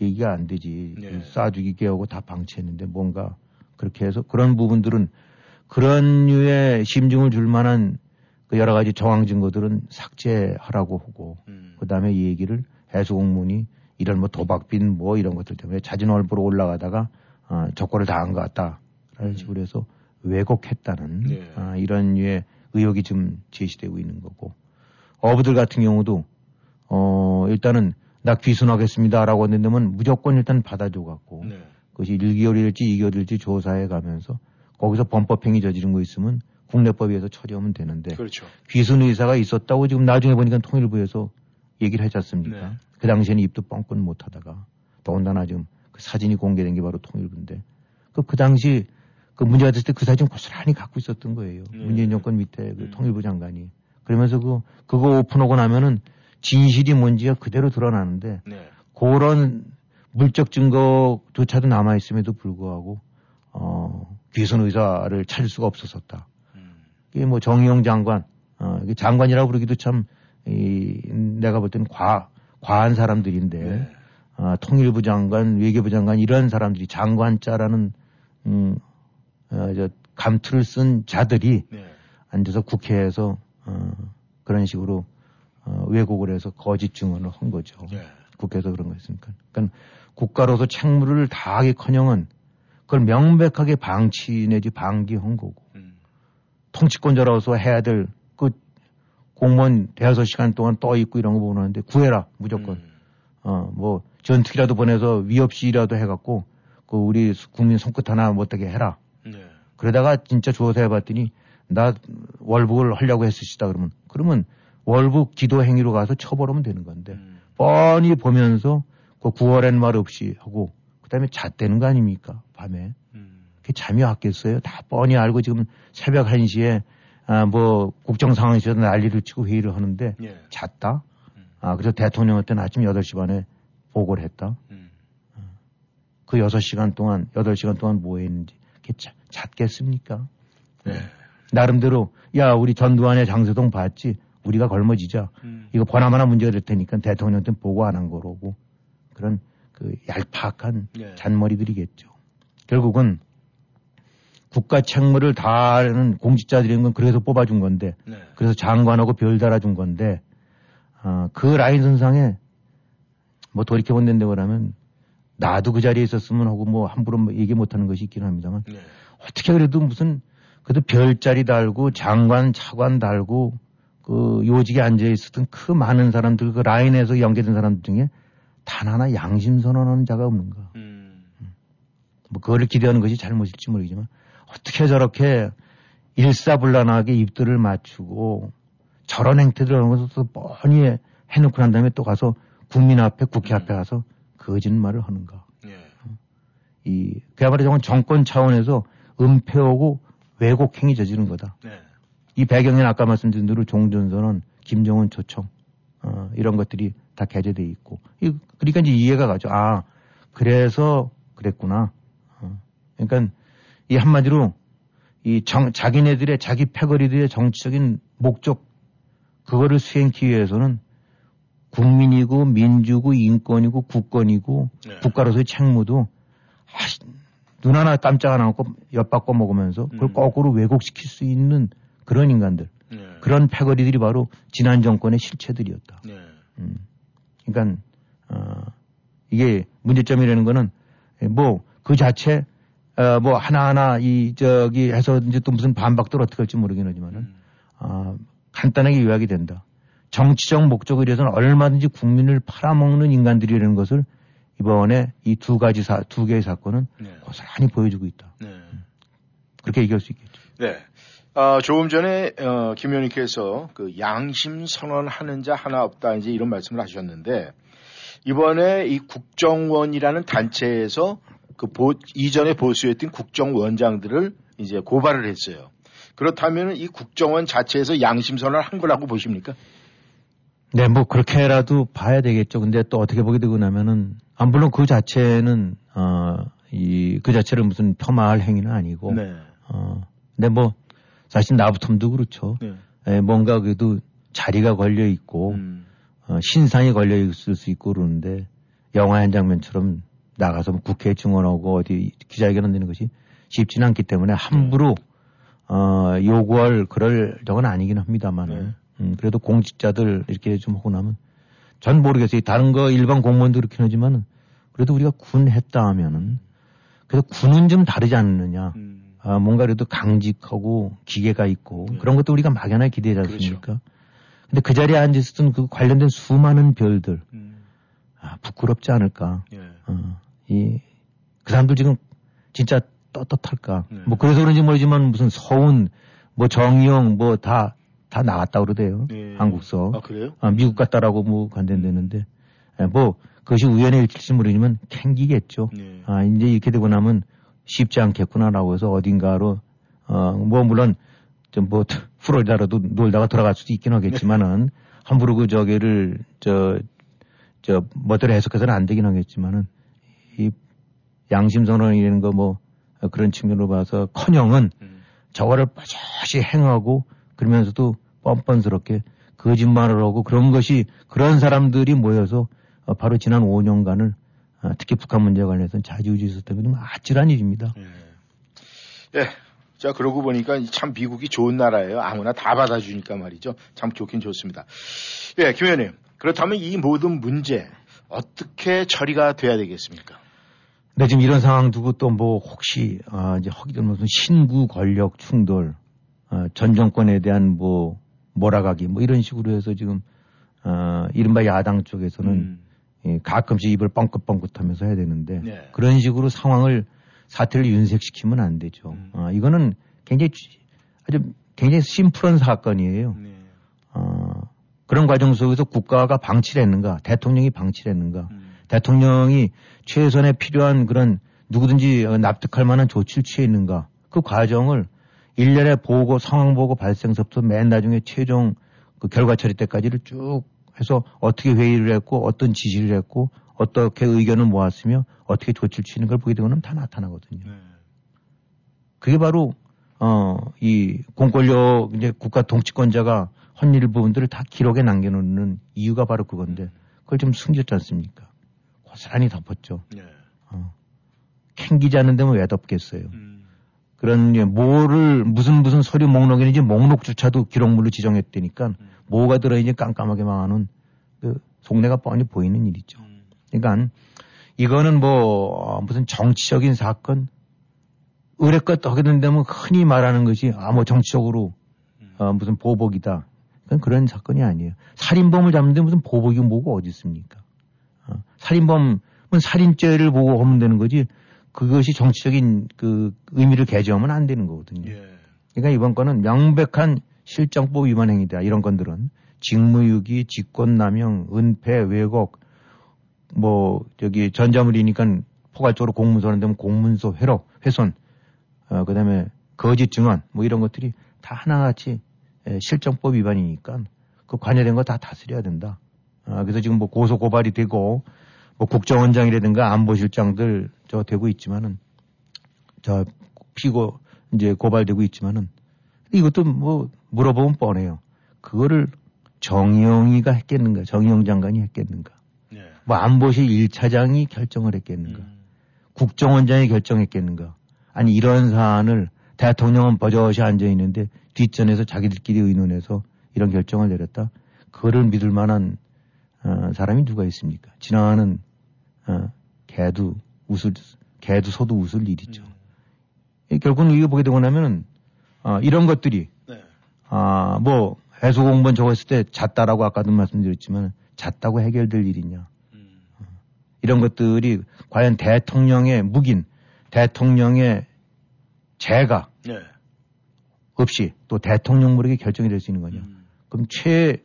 Speaker 2: 얘기가 안 되지
Speaker 1: 네.
Speaker 2: 쏴주기 개하고 다 방치했는데 뭔가 그렇게 해서 그런 부분들은 그런 류의 심증을 줄 만한 그 여러 가지 정황 증거들은 삭제하라고 하고
Speaker 1: 음.
Speaker 2: 그다음에 이 얘기를 해수공문이 이런 뭐 도박빈 뭐 이런 것들 때문에 자진월부로 올라가다가 어, 적고를 당한 것 같다라는 식으로 해서 왜곡했다는
Speaker 1: 음. 네.
Speaker 2: 아, 이런 류의 의혹이 좀 제시되고 있는 거고 어부들 같은 경우도 어 일단은 나 귀순하겠습니다라고 했는데면 무조건 일단 받아줘 갖고
Speaker 1: 네.
Speaker 2: 그것이 1개월일지 2개월일지 조사해 가면서 거기서 범법행위 저지른 거 있으면 국내법에 의해서 처리하면 되는데
Speaker 1: 그렇죠.
Speaker 2: 귀순 의사가 있었다고 지금 나중에 보니까 통일부에서 얘기를 하지 않습니까?
Speaker 1: 네.
Speaker 2: 그 당시에는 입도 뻥끗 못 하다가 더군다나 지금 그 사진이 공개된 게 바로 통일부인데 그, 그 당시 그 문제가 됐을 때 그 사진 고스란히 갖고 있었던 거예요.
Speaker 1: 네.
Speaker 2: 문재인 정권 밑에 그
Speaker 1: 음.
Speaker 2: 통일부 장관이. 그러면서 그, 그거 오픈하고 나면은 진실이 뭔지가 그대로 드러나는데
Speaker 1: 네.
Speaker 2: 그런 물적 증거조차도 남아 있음에도 불구하고, 어, 귀순 의사를 찾을 수가 없었었다.
Speaker 1: 음.
Speaker 2: 이게 뭐 정의용 장관, 어, 이게 장관이라고 부르기도 참, 이, 내가 볼 때는 과, 과한 사람들인데,
Speaker 1: 네.
Speaker 2: 어, 통일부 장관, 외교부 장관 이런 사람들이 장관자라는, 음, 어, 저, 감투를 쓴 자들이
Speaker 1: 네.
Speaker 2: 앉아서 국회에서, 어, 그런 식으로, 어, 왜곡을 해서 거짓 증언을 한 거죠.
Speaker 1: 네.
Speaker 2: 국회에서 그런 거였으니까. 그러니까 국가로서 책무를 다하기 커녕은 그걸 명백하게 방치 내지 방기한 거고.
Speaker 1: 음.
Speaker 2: 통치권자로서 해야 될그 공무원 대여섯 시간 동안 떠 있고 이런 거 보는데 구해라 무조건.
Speaker 1: 음.
Speaker 2: 어뭐 전투기라도 보내서 위협시라도 해갖고 그 우리 국민 손끝 하나 못하게 해라.
Speaker 1: 네.
Speaker 2: 그러다가 진짜 조사해봤더니 나 월북을 하려고 했으시다 그러면 그러면 월북 기도 행위로 가서 처벌하면 되는 건데
Speaker 1: 음.
Speaker 2: 뻔히 보면서 그 구월엔 말 없이 하고 그다음에 잣대는 거 아닙니까 밤에
Speaker 1: 음.
Speaker 2: 그 잠이 왔겠어요 다 뻔히 알고 지금 새벽 1시에 아 뭐 국정 상황에서 난리를 치고 회의를 하는데
Speaker 1: 예.
Speaker 2: 잤다
Speaker 1: 음.
Speaker 2: 아 그래서 대통령한테는 아침 8시 반에 보고를 했다
Speaker 1: 음.
Speaker 2: 그 6시간 동안 8시간 동안 뭐 했는지 자- 잤겠습니까
Speaker 1: 네.
Speaker 2: 나름대로 야 우리 전두환의 장세동 봤지 우리가 걸머지자
Speaker 1: 음.
Speaker 2: 이거 보나마나 문제가 될 테니까 대통령한테 보고 안 한 거로고 그런 그 얄팍한
Speaker 1: 네.
Speaker 2: 잔머리들이겠죠. 결국은 국가 책무를 다하는 공직자들인 건 그래서 뽑아준 건데
Speaker 1: 네.
Speaker 2: 그래서 장관하고 별 달아준 건데 어, 그 라인 선상에 뭐 돌이켜 본다고 하면 나도 그 자리에 있었으면 하고 뭐 함부로 뭐 얘기 못하는 것이 있긴 합니다만
Speaker 1: 네.
Speaker 2: 어떻게 그래도 무슨 그래도 별자리 달고 장관 차관 달고 그 요직에 앉아 있었던 그 많은 사람들 그 라인에서 연계된 사람들 중에 단 하나 양심 선언하는 자가 없는가.
Speaker 1: 음.
Speaker 2: 뭐 그거를 기대하는 것이 잘못일지 모르겠지만 어떻게 저렇게 일사불란하게 입들을 맞추고 저런 행태들을 하는 것을 또 뻔히 해놓고 난 다음에 또 가서 국민 앞에 국회 앞에 가서 거짓말을 하는가.
Speaker 1: 예.
Speaker 2: 이 그야말로 정권 차원에서 은폐하고 왜곡행위 저지른 거다.
Speaker 1: 네.
Speaker 2: 이 배경에는 아까 말씀드린 대로 종전선언, 김정은 초청 어, 이런 것들이 다 게재돼 있고 이, 그러니까 이제 이해가 가죠. 아 그래서 그랬구나. 어, 그러니까 이 한마디로 이 정, 자기네들의 자기 패거리들의 정치적인 목적 그거를 수행하기 위해서는 국민이고 민주고 인권이고 국권이고
Speaker 1: 네.
Speaker 2: 국가로서의 책무도 아, 눈 하나 깜짝 안 하고 엿바꿔 먹으면서 그걸
Speaker 1: 음.
Speaker 2: 거꾸로 왜곡시킬 수 있는 그런 인간들
Speaker 1: 네.
Speaker 2: 그런 패거리들이 바로 지난 정권의 실체들이었다.
Speaker 1: 네.
Speaker 2: 음. 그러니까 어, 이게 문제점이라는 거는 뭐 그 자체 어, 뭐 하나하나 이 저기 해서 이제 또 무슨 반박들 어떻게 할지 모르긴 하지만은
Speaker 1: 음.
Speaker 2: 아, 간단하게 요약이 된다. 정치적 목적을 위해서는 얼마든지 국민을 팔아먹는 인간들이라는 것을 이번에 이 두 가지 사, 두 개의 사건은
Speaker 1: 네.
Speaker 2: 고스란히 보여주고 있다.
Speaker 1: 네.
Speaker 2: 그렇게 얘기할 수 있겠죠.
Speaker 1: 네. 아, 조금 전에 어, 김 의원님께서 그 양심 선언하는 자 하나 없다 이제 이런 말씀을 하셨는데 이번에 이 국정원이라는 단체에서 그 보, 이전에 보수했던 국정원장들을 이제 고발을 했어요. 그렇다면 이 국정원 자체에서 양심 선언을 한 거라고 보십니까?
Speaker 2: 네, 뭐 그렇게라도 봐야 되겠죠. 근데 또 어떻게 보게 되고 나면은 아, 물론 그 자체는 어 이 그 자체를 무슨 폄하할 행위는 아니고
Speaker 1: 네.
Speaker 2: 어 근데 뭐 사실 나부텀도 그렇죠.
Speaker 1: 네.
Speaker 2: 에, 뭔가 그래도 자리가 걸려 있고
Speaker 1: 음.
Speaker 2: 어, 신상이 걸려 있을 수 있고 그러는데 영화 한 장면처럼 나가서 뭐 국회 증언하고 어디 기자회견 하는 것이 쉽지는 않기 때문에 함부로 어, 요구할 그럴 적은 아니긴 합니다만은
Speaker 1: 네.
Speaker 2: 음, 그래도 공직자들 이렇게 좀 하고 나면 전 모르겠어요. 다른 거 일반 공무원도 그렇긴 하지만은 그래도 우리가 군 했다 하면은 그래도 군은 좀 다르지 않느냐.
Speaker 1: 음.
Speaker 2: 아, 뭔가 그래도 강직하고 기계가 있고
Speaker 1: 네.
Speaker 2: 그런 것도 우리가 막연하게 기대하지
Speaker 1: 그렇죠.
Speaker 2: 않습니까? 근데 그 자리에 앉아있었던 그 관련된 수많은 별들,
Speaker 1: 음.
Speaker 2: 아, 부끄럽지 않을까.
Speaker 1: 예.
Speaker 2: 어, 이, 그 사람들 지금 진짜 떳떳할까.
Speaker 1: 네.
Speaker 2: 뭐 그래서 그런지 모르지만 무슨 서운, 뭐 정의용 뭐 다, 다 나왔다 그러대요.
Speaker 1: 예.
Speaker 2: 한국서.
Speaker 1: 아, 그래요?
Speaker 2: 아, 미국 갔다라고 뭐 관대되는데, 예, 뭐 그것이 우연의 일치일지 모르지만 캥기겠죠.
Speaker 1: 네.
Speaker 2: 아, 이제 이렇게 되고 나면 쉽지 않겠구나라고 해서 어딘가로, 어, 뭐, 물론, 좀 뭐, 프로리다라도 놀다가 돌아갈 수도 있긴 하겠지만은, 함부로 그 저기를, 저, 저, 뭐대로 해석해서는 안 되긴 하겠지만은, 이 양심 선언이라는 거 뭐, 어, 그런 측면으로 봐서 커녕은
Speaker 1: 음.
Speaker 2: 저거를 빠져시 행하고 그러면서도 뻔뻔스럽게 거짓말을 하고 그런 것이 그런 사람들이 모여서 어, 바로 지난 5년간을 어, 특히 북한 문제에 관해서는 자지우지 있었던 건 아찔한 일입니다.
Speaker 1: 예. 예. 자, 그러고 보니까 참 미국이 좋은 나라예요. 아무나 다 받아주니까 말이죠. 참 좋긴 좋습니다. 예, 김 의원님. 그렇다면 이 모든 문제 어떻게 처리가 돼야 되겠습니까?
Speaker 2: 근데 지금 이런 상황 두고 또 뭐 혹시 아, 이제 허기 든 무슨 신구 권력 충돌, 어, 전 정권에 대한 뭐 몰아가기 뭐 이런 식으로 해서 지금 어, 이른바 야당 쪽에서는
Speaker 1: 음.
Speaker 2: 예, 가끔씩 입을 뻥긋뻥긋하면서 해야 되는데
Speaker 1: 네.
Speaker 2: 그런 식으로 상황을 사태를 윤색시키면 안 되죠.
Speaker 1: 음.
Speaker 2: 어, 이거는 굉장히 주- 아주 굉장히 심플한 사건이에요.
Speaker 1: 네.
Speaker 2: 어, 그런 과정 속에서 국가가 방치를 했는가, 대통령이 방치를 했는가,
Speaker 1: 음.
Speaker 2: 대통령이 최선에 필요한 그런 누구든지 어, 납득할 만한 조치를 취했는가, 그 과정을 일련의 보고, 상황 보고 발생서부터 맨 나중에 최종 그 결과 처리 때까지를 쭉 해서 어떻게 회의를 했고, 어떤 지시를 했고, 어떻게 의견을 모았으며, 어떻게 조치를 취하는 걸 보게 되면 다 나타나거든요.
Speaker 1: 네.
Speaker 2: 그게 바로 어, 이 공권력, 이제 국가 통치권자가 헌일 부분들을 다 기록에 남겨놓는 이유가 바로 그건데 그걸 좀 숨겼지 않습니까? 고스란히 덮었죠.
Speaker 1: 네.
Speaker 2: 어. 캥기지 않는 데 면 왜 덮겠어요?
Speaker 1: 음.
Speaker 2: 그런 예, 뭐를 무슨 무슨 서류 목록이는지 목록조차도 기록물로 지정했다니까
Speaker 1: 음.
Speaker 2: 뭐가 들어있는지 깜깜하게 망하는 그 속내가 뻔히 보이는 일이죠.
Speaker 1: 음.
Speaker 2: 그러니까 이거는 뭐 어, 무슨 정치적인 사건 의뢰껏 하게 된다면 흔히 말하는 것이 아 뭐 정치적으로 어, 무슨 보복이다. 그건 그런 사건이 아니에요. 살인범을 잡는데 무슨 보복이 뭐고 어디 있습니까? 어, 살인범은 살인죄를 보고 하면 되는 거지 그것이 정치적인 그 의미를 개정하면 안 되는 거거든요.
Speaker 1: 예.
Speaker 2: 그러니까 이번 건은 명백한 실정법 위반 행위다. 이런 건들은 직무유기, 직권남용, 은폐, 왜곡, 뭐 저기 전자물이니까 포괄적으로 공문서는 되면 공문서 회로, 훼손, 어, 그다음에 거짓 증언 뭐 이런 것들이 다 하나같이 에, 실정법 위반이니까 그 관여된 거 다 다스려야 된다. 아, 그래서 지금 뭐 고소 고발이 되고 뭐 국정원장이라든가 안보실장들 저 되고 있지만은 저 피고 이제 고발되고 있지만은 이것도 뭐 물어보면 뻔해요. 그거를 정영이가 했겠는가? 정영 장관이 했겠는가?
Speaker 1: 네.
Speaker 2: 뭐 안보실 1차장이 결정을 했겠는가?
Speaker 1: 음.
Speaker 2: 국정원장이 결정했겠는가? 아니 이런 사안을 대통령은 버젓이 앉아 있는데 뒷전에서 자기들끼리 의논해서 이런 결정을 내렸다. 그거를 믿을 만한 어, 사람이 누가 있습니까? 지나가는 어, 개도 웃을 개도 소도 웃을 일이죠. 이 결국은 이거 보게 되고 나면은 어, 이런 것들이
Speaker 1: 네.
Speaker 2: 아, 뭐 해소 공무원 저거 했을 때 잤다라고 아까도 말씀드렸지만 잤다고 해결될 일이냐.
Speaker 1: 음.
Speaker 2: 어, 이런 것들이 과연 대통령의 묵인, 대통령의 재가
Speaker 1: 네.
Speaker 2: 없이 또 대통령 모르게 결정이 될 수 있는 거냐.
Speaker 1: 음.
Speaker 2: 그럼 최,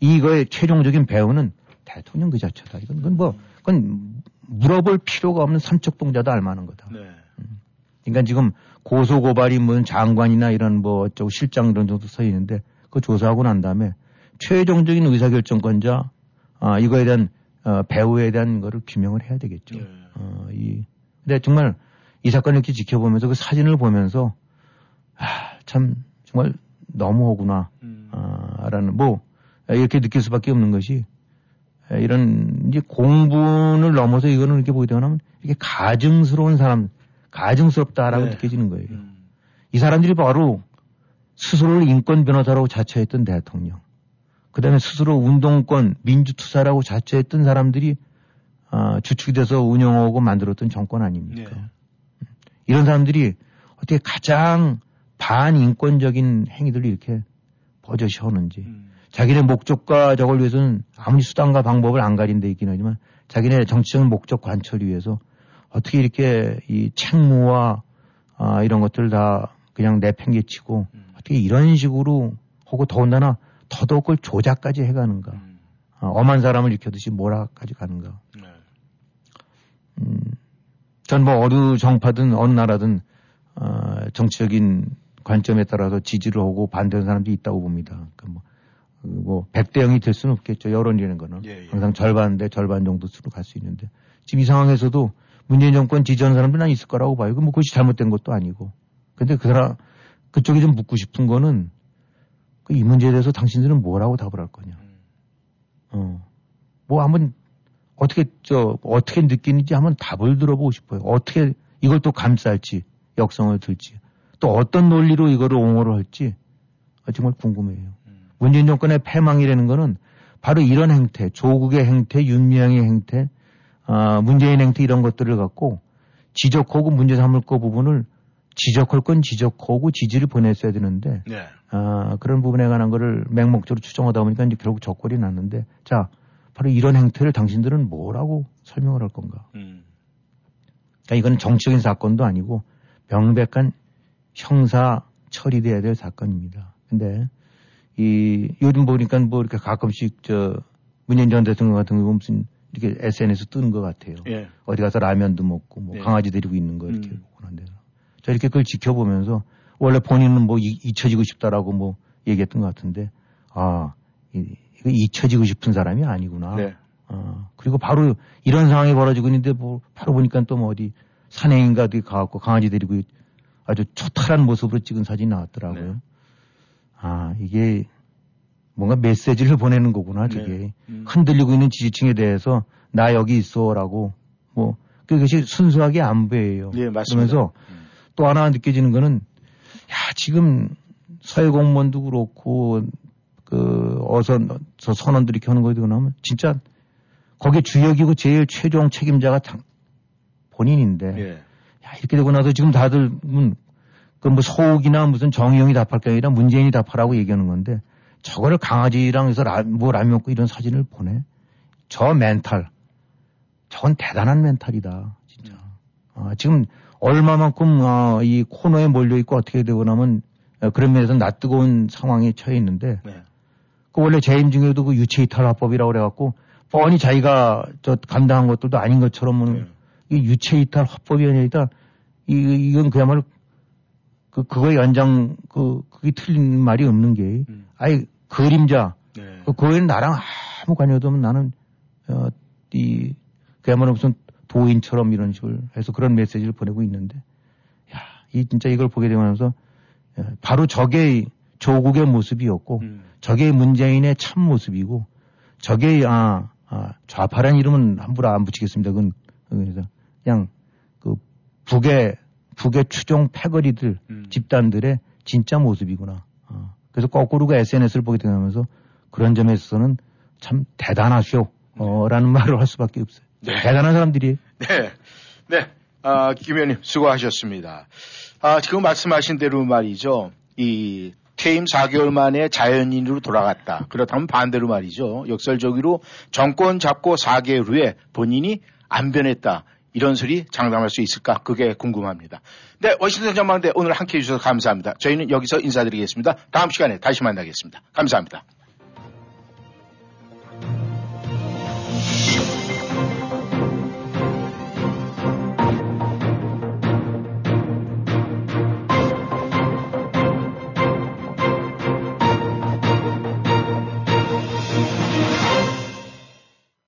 Speaker 2: 이거의 최종적인 배우는 대통령 그 자체다. 이건, 그건 뭐, 그건 물어볼 필요가 없는 삼척 동자도 알만한 거다.
Speaker 1: 네.
Speaker 2: 그러니까 지금 고소고발이 무슨 장관이나 이런 뭐 어쩌고 실장 이런 정도 서 있는데 그거 조사하고 난 다음에 최종적인 의사결정권자 아, 이거에 대한 어, 배후에 대한 거를 규명을 해야 되겠죠.
Speaker 1: 네.
Speaker 2: 어, 이, 근데 정말 이 사건을 이렇게 지켜보면서 그 사진을 보면서 아, 참 정말 너무하구나.
Speaker 1: 음.
Speaker 2: 아, 라는 뭐 이렇게 느낄 수밖에 없는 것이 이런 이제 공분을 넘어서 이거는 이렇게 보게 되면 이렇게 가증스러운 사람, 가증스럽다라고
Speaker 1: 네.
Speaker 2: 느껴지는 거예요.
Speaker 1: 음.
Speaker 2: 이 사람들이 바로 스스로를 인권 변호사라고 자처했던 대통령, 그 다음에 스스로 운동권, 민주투사라고 자처했던 사람들이 아, 주축이 돼서 운영하고 만들었던 정권 아닙니까?
Speaker 1: 네.
Speaker 2: 이런 사람들이 어떻게 가장 반인권적인 행위들을 이렇게 버젓이 하는지
Speaker 1: 음.
Speaker 2: 자기네 목적과 저걸 위해서는 아무리 수단과 방법을 안 가린 데 있긴 하지만 자기네 정치적인 목적 관철을 위해서 어떻게 이렇게 이 책무와 아, 이런 것들 다 그냥 내팽개치고
Speaker 1: 음.
Speaker 2: 어떻게 이런 식으로 하고 더군다나 더더욱 그걸 조작까지 해가는가
Speaker 1: 음.
Speaker 2: 아, 엄한 사람을 일으켜듯이 몰아까지 가는가
Speaker 1: 네.
Speaker 2: 전뭐 어느 정파든 어느 나라든 어, 정치적인 관점에 따라서 지지를 하고 반대하는 사람도 있다고 봅니다. 그뭐 그뭐 100대 0이 될 수는 없겠죠. 여론이라는 거는.
Speaker 1: 예, 예.
Speaker 2: 항상 절반 대 절반 정도 수로 갈 수 있는데 지금 이 상황에서도 문재인 정권 지지하는 사람들은 난 있을 거라고 봐요. 그뭐 그것이 잘못된 것도 아니고. 근데 그 사람 그쪽이 좀 묻고 싶은 거는 그이 문제에 대해서 당신들은 뭐라고 답을 할 거냐.
Speaker 1: 음.
Speaker 2: 어. 뭐 한번 어떻게 저 어떻게 느끼는지 한번 답을 들어보고 싶어요. 어떻게 이걸 또 감쌀지 역성을 들지 또 어떤 논리로 이거를 옹호를 할지 아, 정말 궁금해요. 문재인 정권의 패망이라는 거는 바로 이런 행태, 조국의 행태, 윤미향의 행태, 아, 문재인 행태 이런 것들을 갖고 지적하고 문제 삼을 거 부분을 지적할 건 지적하고 지지를 보냈어야 되는데
Speaker 1: 네.
Speaker 2: 아, 그런 부분에 관한 거를 맹목적으로 추정하다 보니까 이제 결국 적골이 났는데 자, 바로 이런 행태를 당신들은 뭐라고 설명을 할 건가?
Speaker 1: 음.
Speaker 2: 그러니까 이건 정치적인 사건도 아니고 명백한 형사 처리돼야 될 사건입니다. 근데 이 요즘 보니까 뭐 이렇게 가끔씩 저 문재인 전 대통령 같은 경우 무슨 이렇게 SNS 뜨는 것 같아요.
Speaker 1: 예.
Speaker 2: 어디 가서 라면도 먹고 뭐
Speaker 1: 예.
Speaker 2: 강아지 데리고 있는 거 이렇게
Speaker 1: 음.
Speaker 2: 보고 한데서 저 이렇게 그걸 지켜보면서 원래 본인은 뭐 이- 잊혀지고 싶다라고 뭐 얘기했던 것 같은데 아 이, 이거 잊혀지고 싶은 사람이 아니구나.
Speaker 1: 네.
Speaker 2: 어, 그리고 바로 이런 상황이 벌어지고 있는데 뭐 바로 보니까 또 뭐 어디 산행인가 어디 가갖고 강아지 데리고 있- 아주 초탈한 모습으로 찍은 사진이 나왔더라고요.
Speaker 1: 네.
Speaker 2: 아, 이게 뭔가 메시지를 보내는 거구나, 저게.
Speaker 1: 네. 음.
Speaker 2: 흔들리고 있는 지지층에 대해서 나 여기 있어라고 뭐 그것이 순수하게 안보예요.
Speaker 1: 예, 맞습니다.
Speaker 2: 그러면서
Speaker 1: 음.
Speaker 2: 또 하나 느껴지는 거는 야 지금 사회 공무원도 그렇고 그 어서 저 선원들이 이렇게 하는 거도 나면 진짜 거기에 주역이고 제일 최종 책임자가 당- 본인인데
Speaker 1: 예.
Speaker 2: 야, 이렇게 되고 나서 지금 다들 그뭐 서욱이나 무슨 정의용이 답할 게 아니라 문재인이 답하라고 얘기하는 건데 저거를 강아지랑 해서 라, 뭐 라면 먹고 이런 사진을 보내. 저 멘탈. 저건 대단한 멘탈이다. 진짜. 아, 지금 얼마만큼 아, 이 코너에 몰려있고 어떻게 되고 나면 어, 그런 면에서 낯 뜨거운 상황에 처해 있는데
Speaker 1: 네.
Speaker 2: 그 원래 재임 중에도 그 유체이탈화법이라고 그래갖고 뻔히 자기가 저 감당한 것들도 아닌 것처럼
Speaker 1: 네.
Speaker 2: 이 유체이탈 화법이 아니라 이, 이건 그야말로 그, 그거의 연장, 그, 그게 틀린 말이 없는 게,
Speaker 1: 음.
Speaker 2: 아예 그림자,
Speaker 1: 네.
Speaker 2: 그, 그거에는 나랑 아무 관여도 없는 나는, 어, 이, 그야말로 무슨 도인처럼 이런 식으로 해서 그런 메시지를 보내고 있는데, 야, 이, 진짜 이걸 보게 되면서, 예, 바로 저게 조국의 모습이었고,
Speaker 1: 음.
Speaker 2: 저게 문재인의 참 모습이고, 저게, 아, 아, 좌파라는 이름은 함부로 안 붙이겠습니다. 그건, 그래서, 그냥, 그, 북의, 북의 추종 패거리들,
Speaker 1: 음.
Speaker 2: 집단들의 진짜 모습이구나. 어. 그래서 거꾸로 그 SNS를 보게 되면서 그런 점에 있어서는 참 대단하쇼. 어, 라는 말을 할 수밖에 없어요.
Speaker 1: 네.
Speaker 2: 대단한 사람들이.
Speaker 1: 네. 네. 아, 김 의원님 수고하셨습니다. 아, 지금 말씀하신 대로 말이죠. 이 퇴임 4개월 만에 자연인으로 돌아갔다. 그렇다면 반대로 말이죠. 역설적으로 정권 잡고 4개월 후에 본인이 안 변했다. 이런 소리 장담할 수 있을까? 그게 궁금합니다. 네, 워싱턴 전망대 오늘 함께 해주셔서 감사합니다. 저희는 여기서 인사드리겠습니다. 다음 시간에 다시 만나겠습니다. 감사합니다.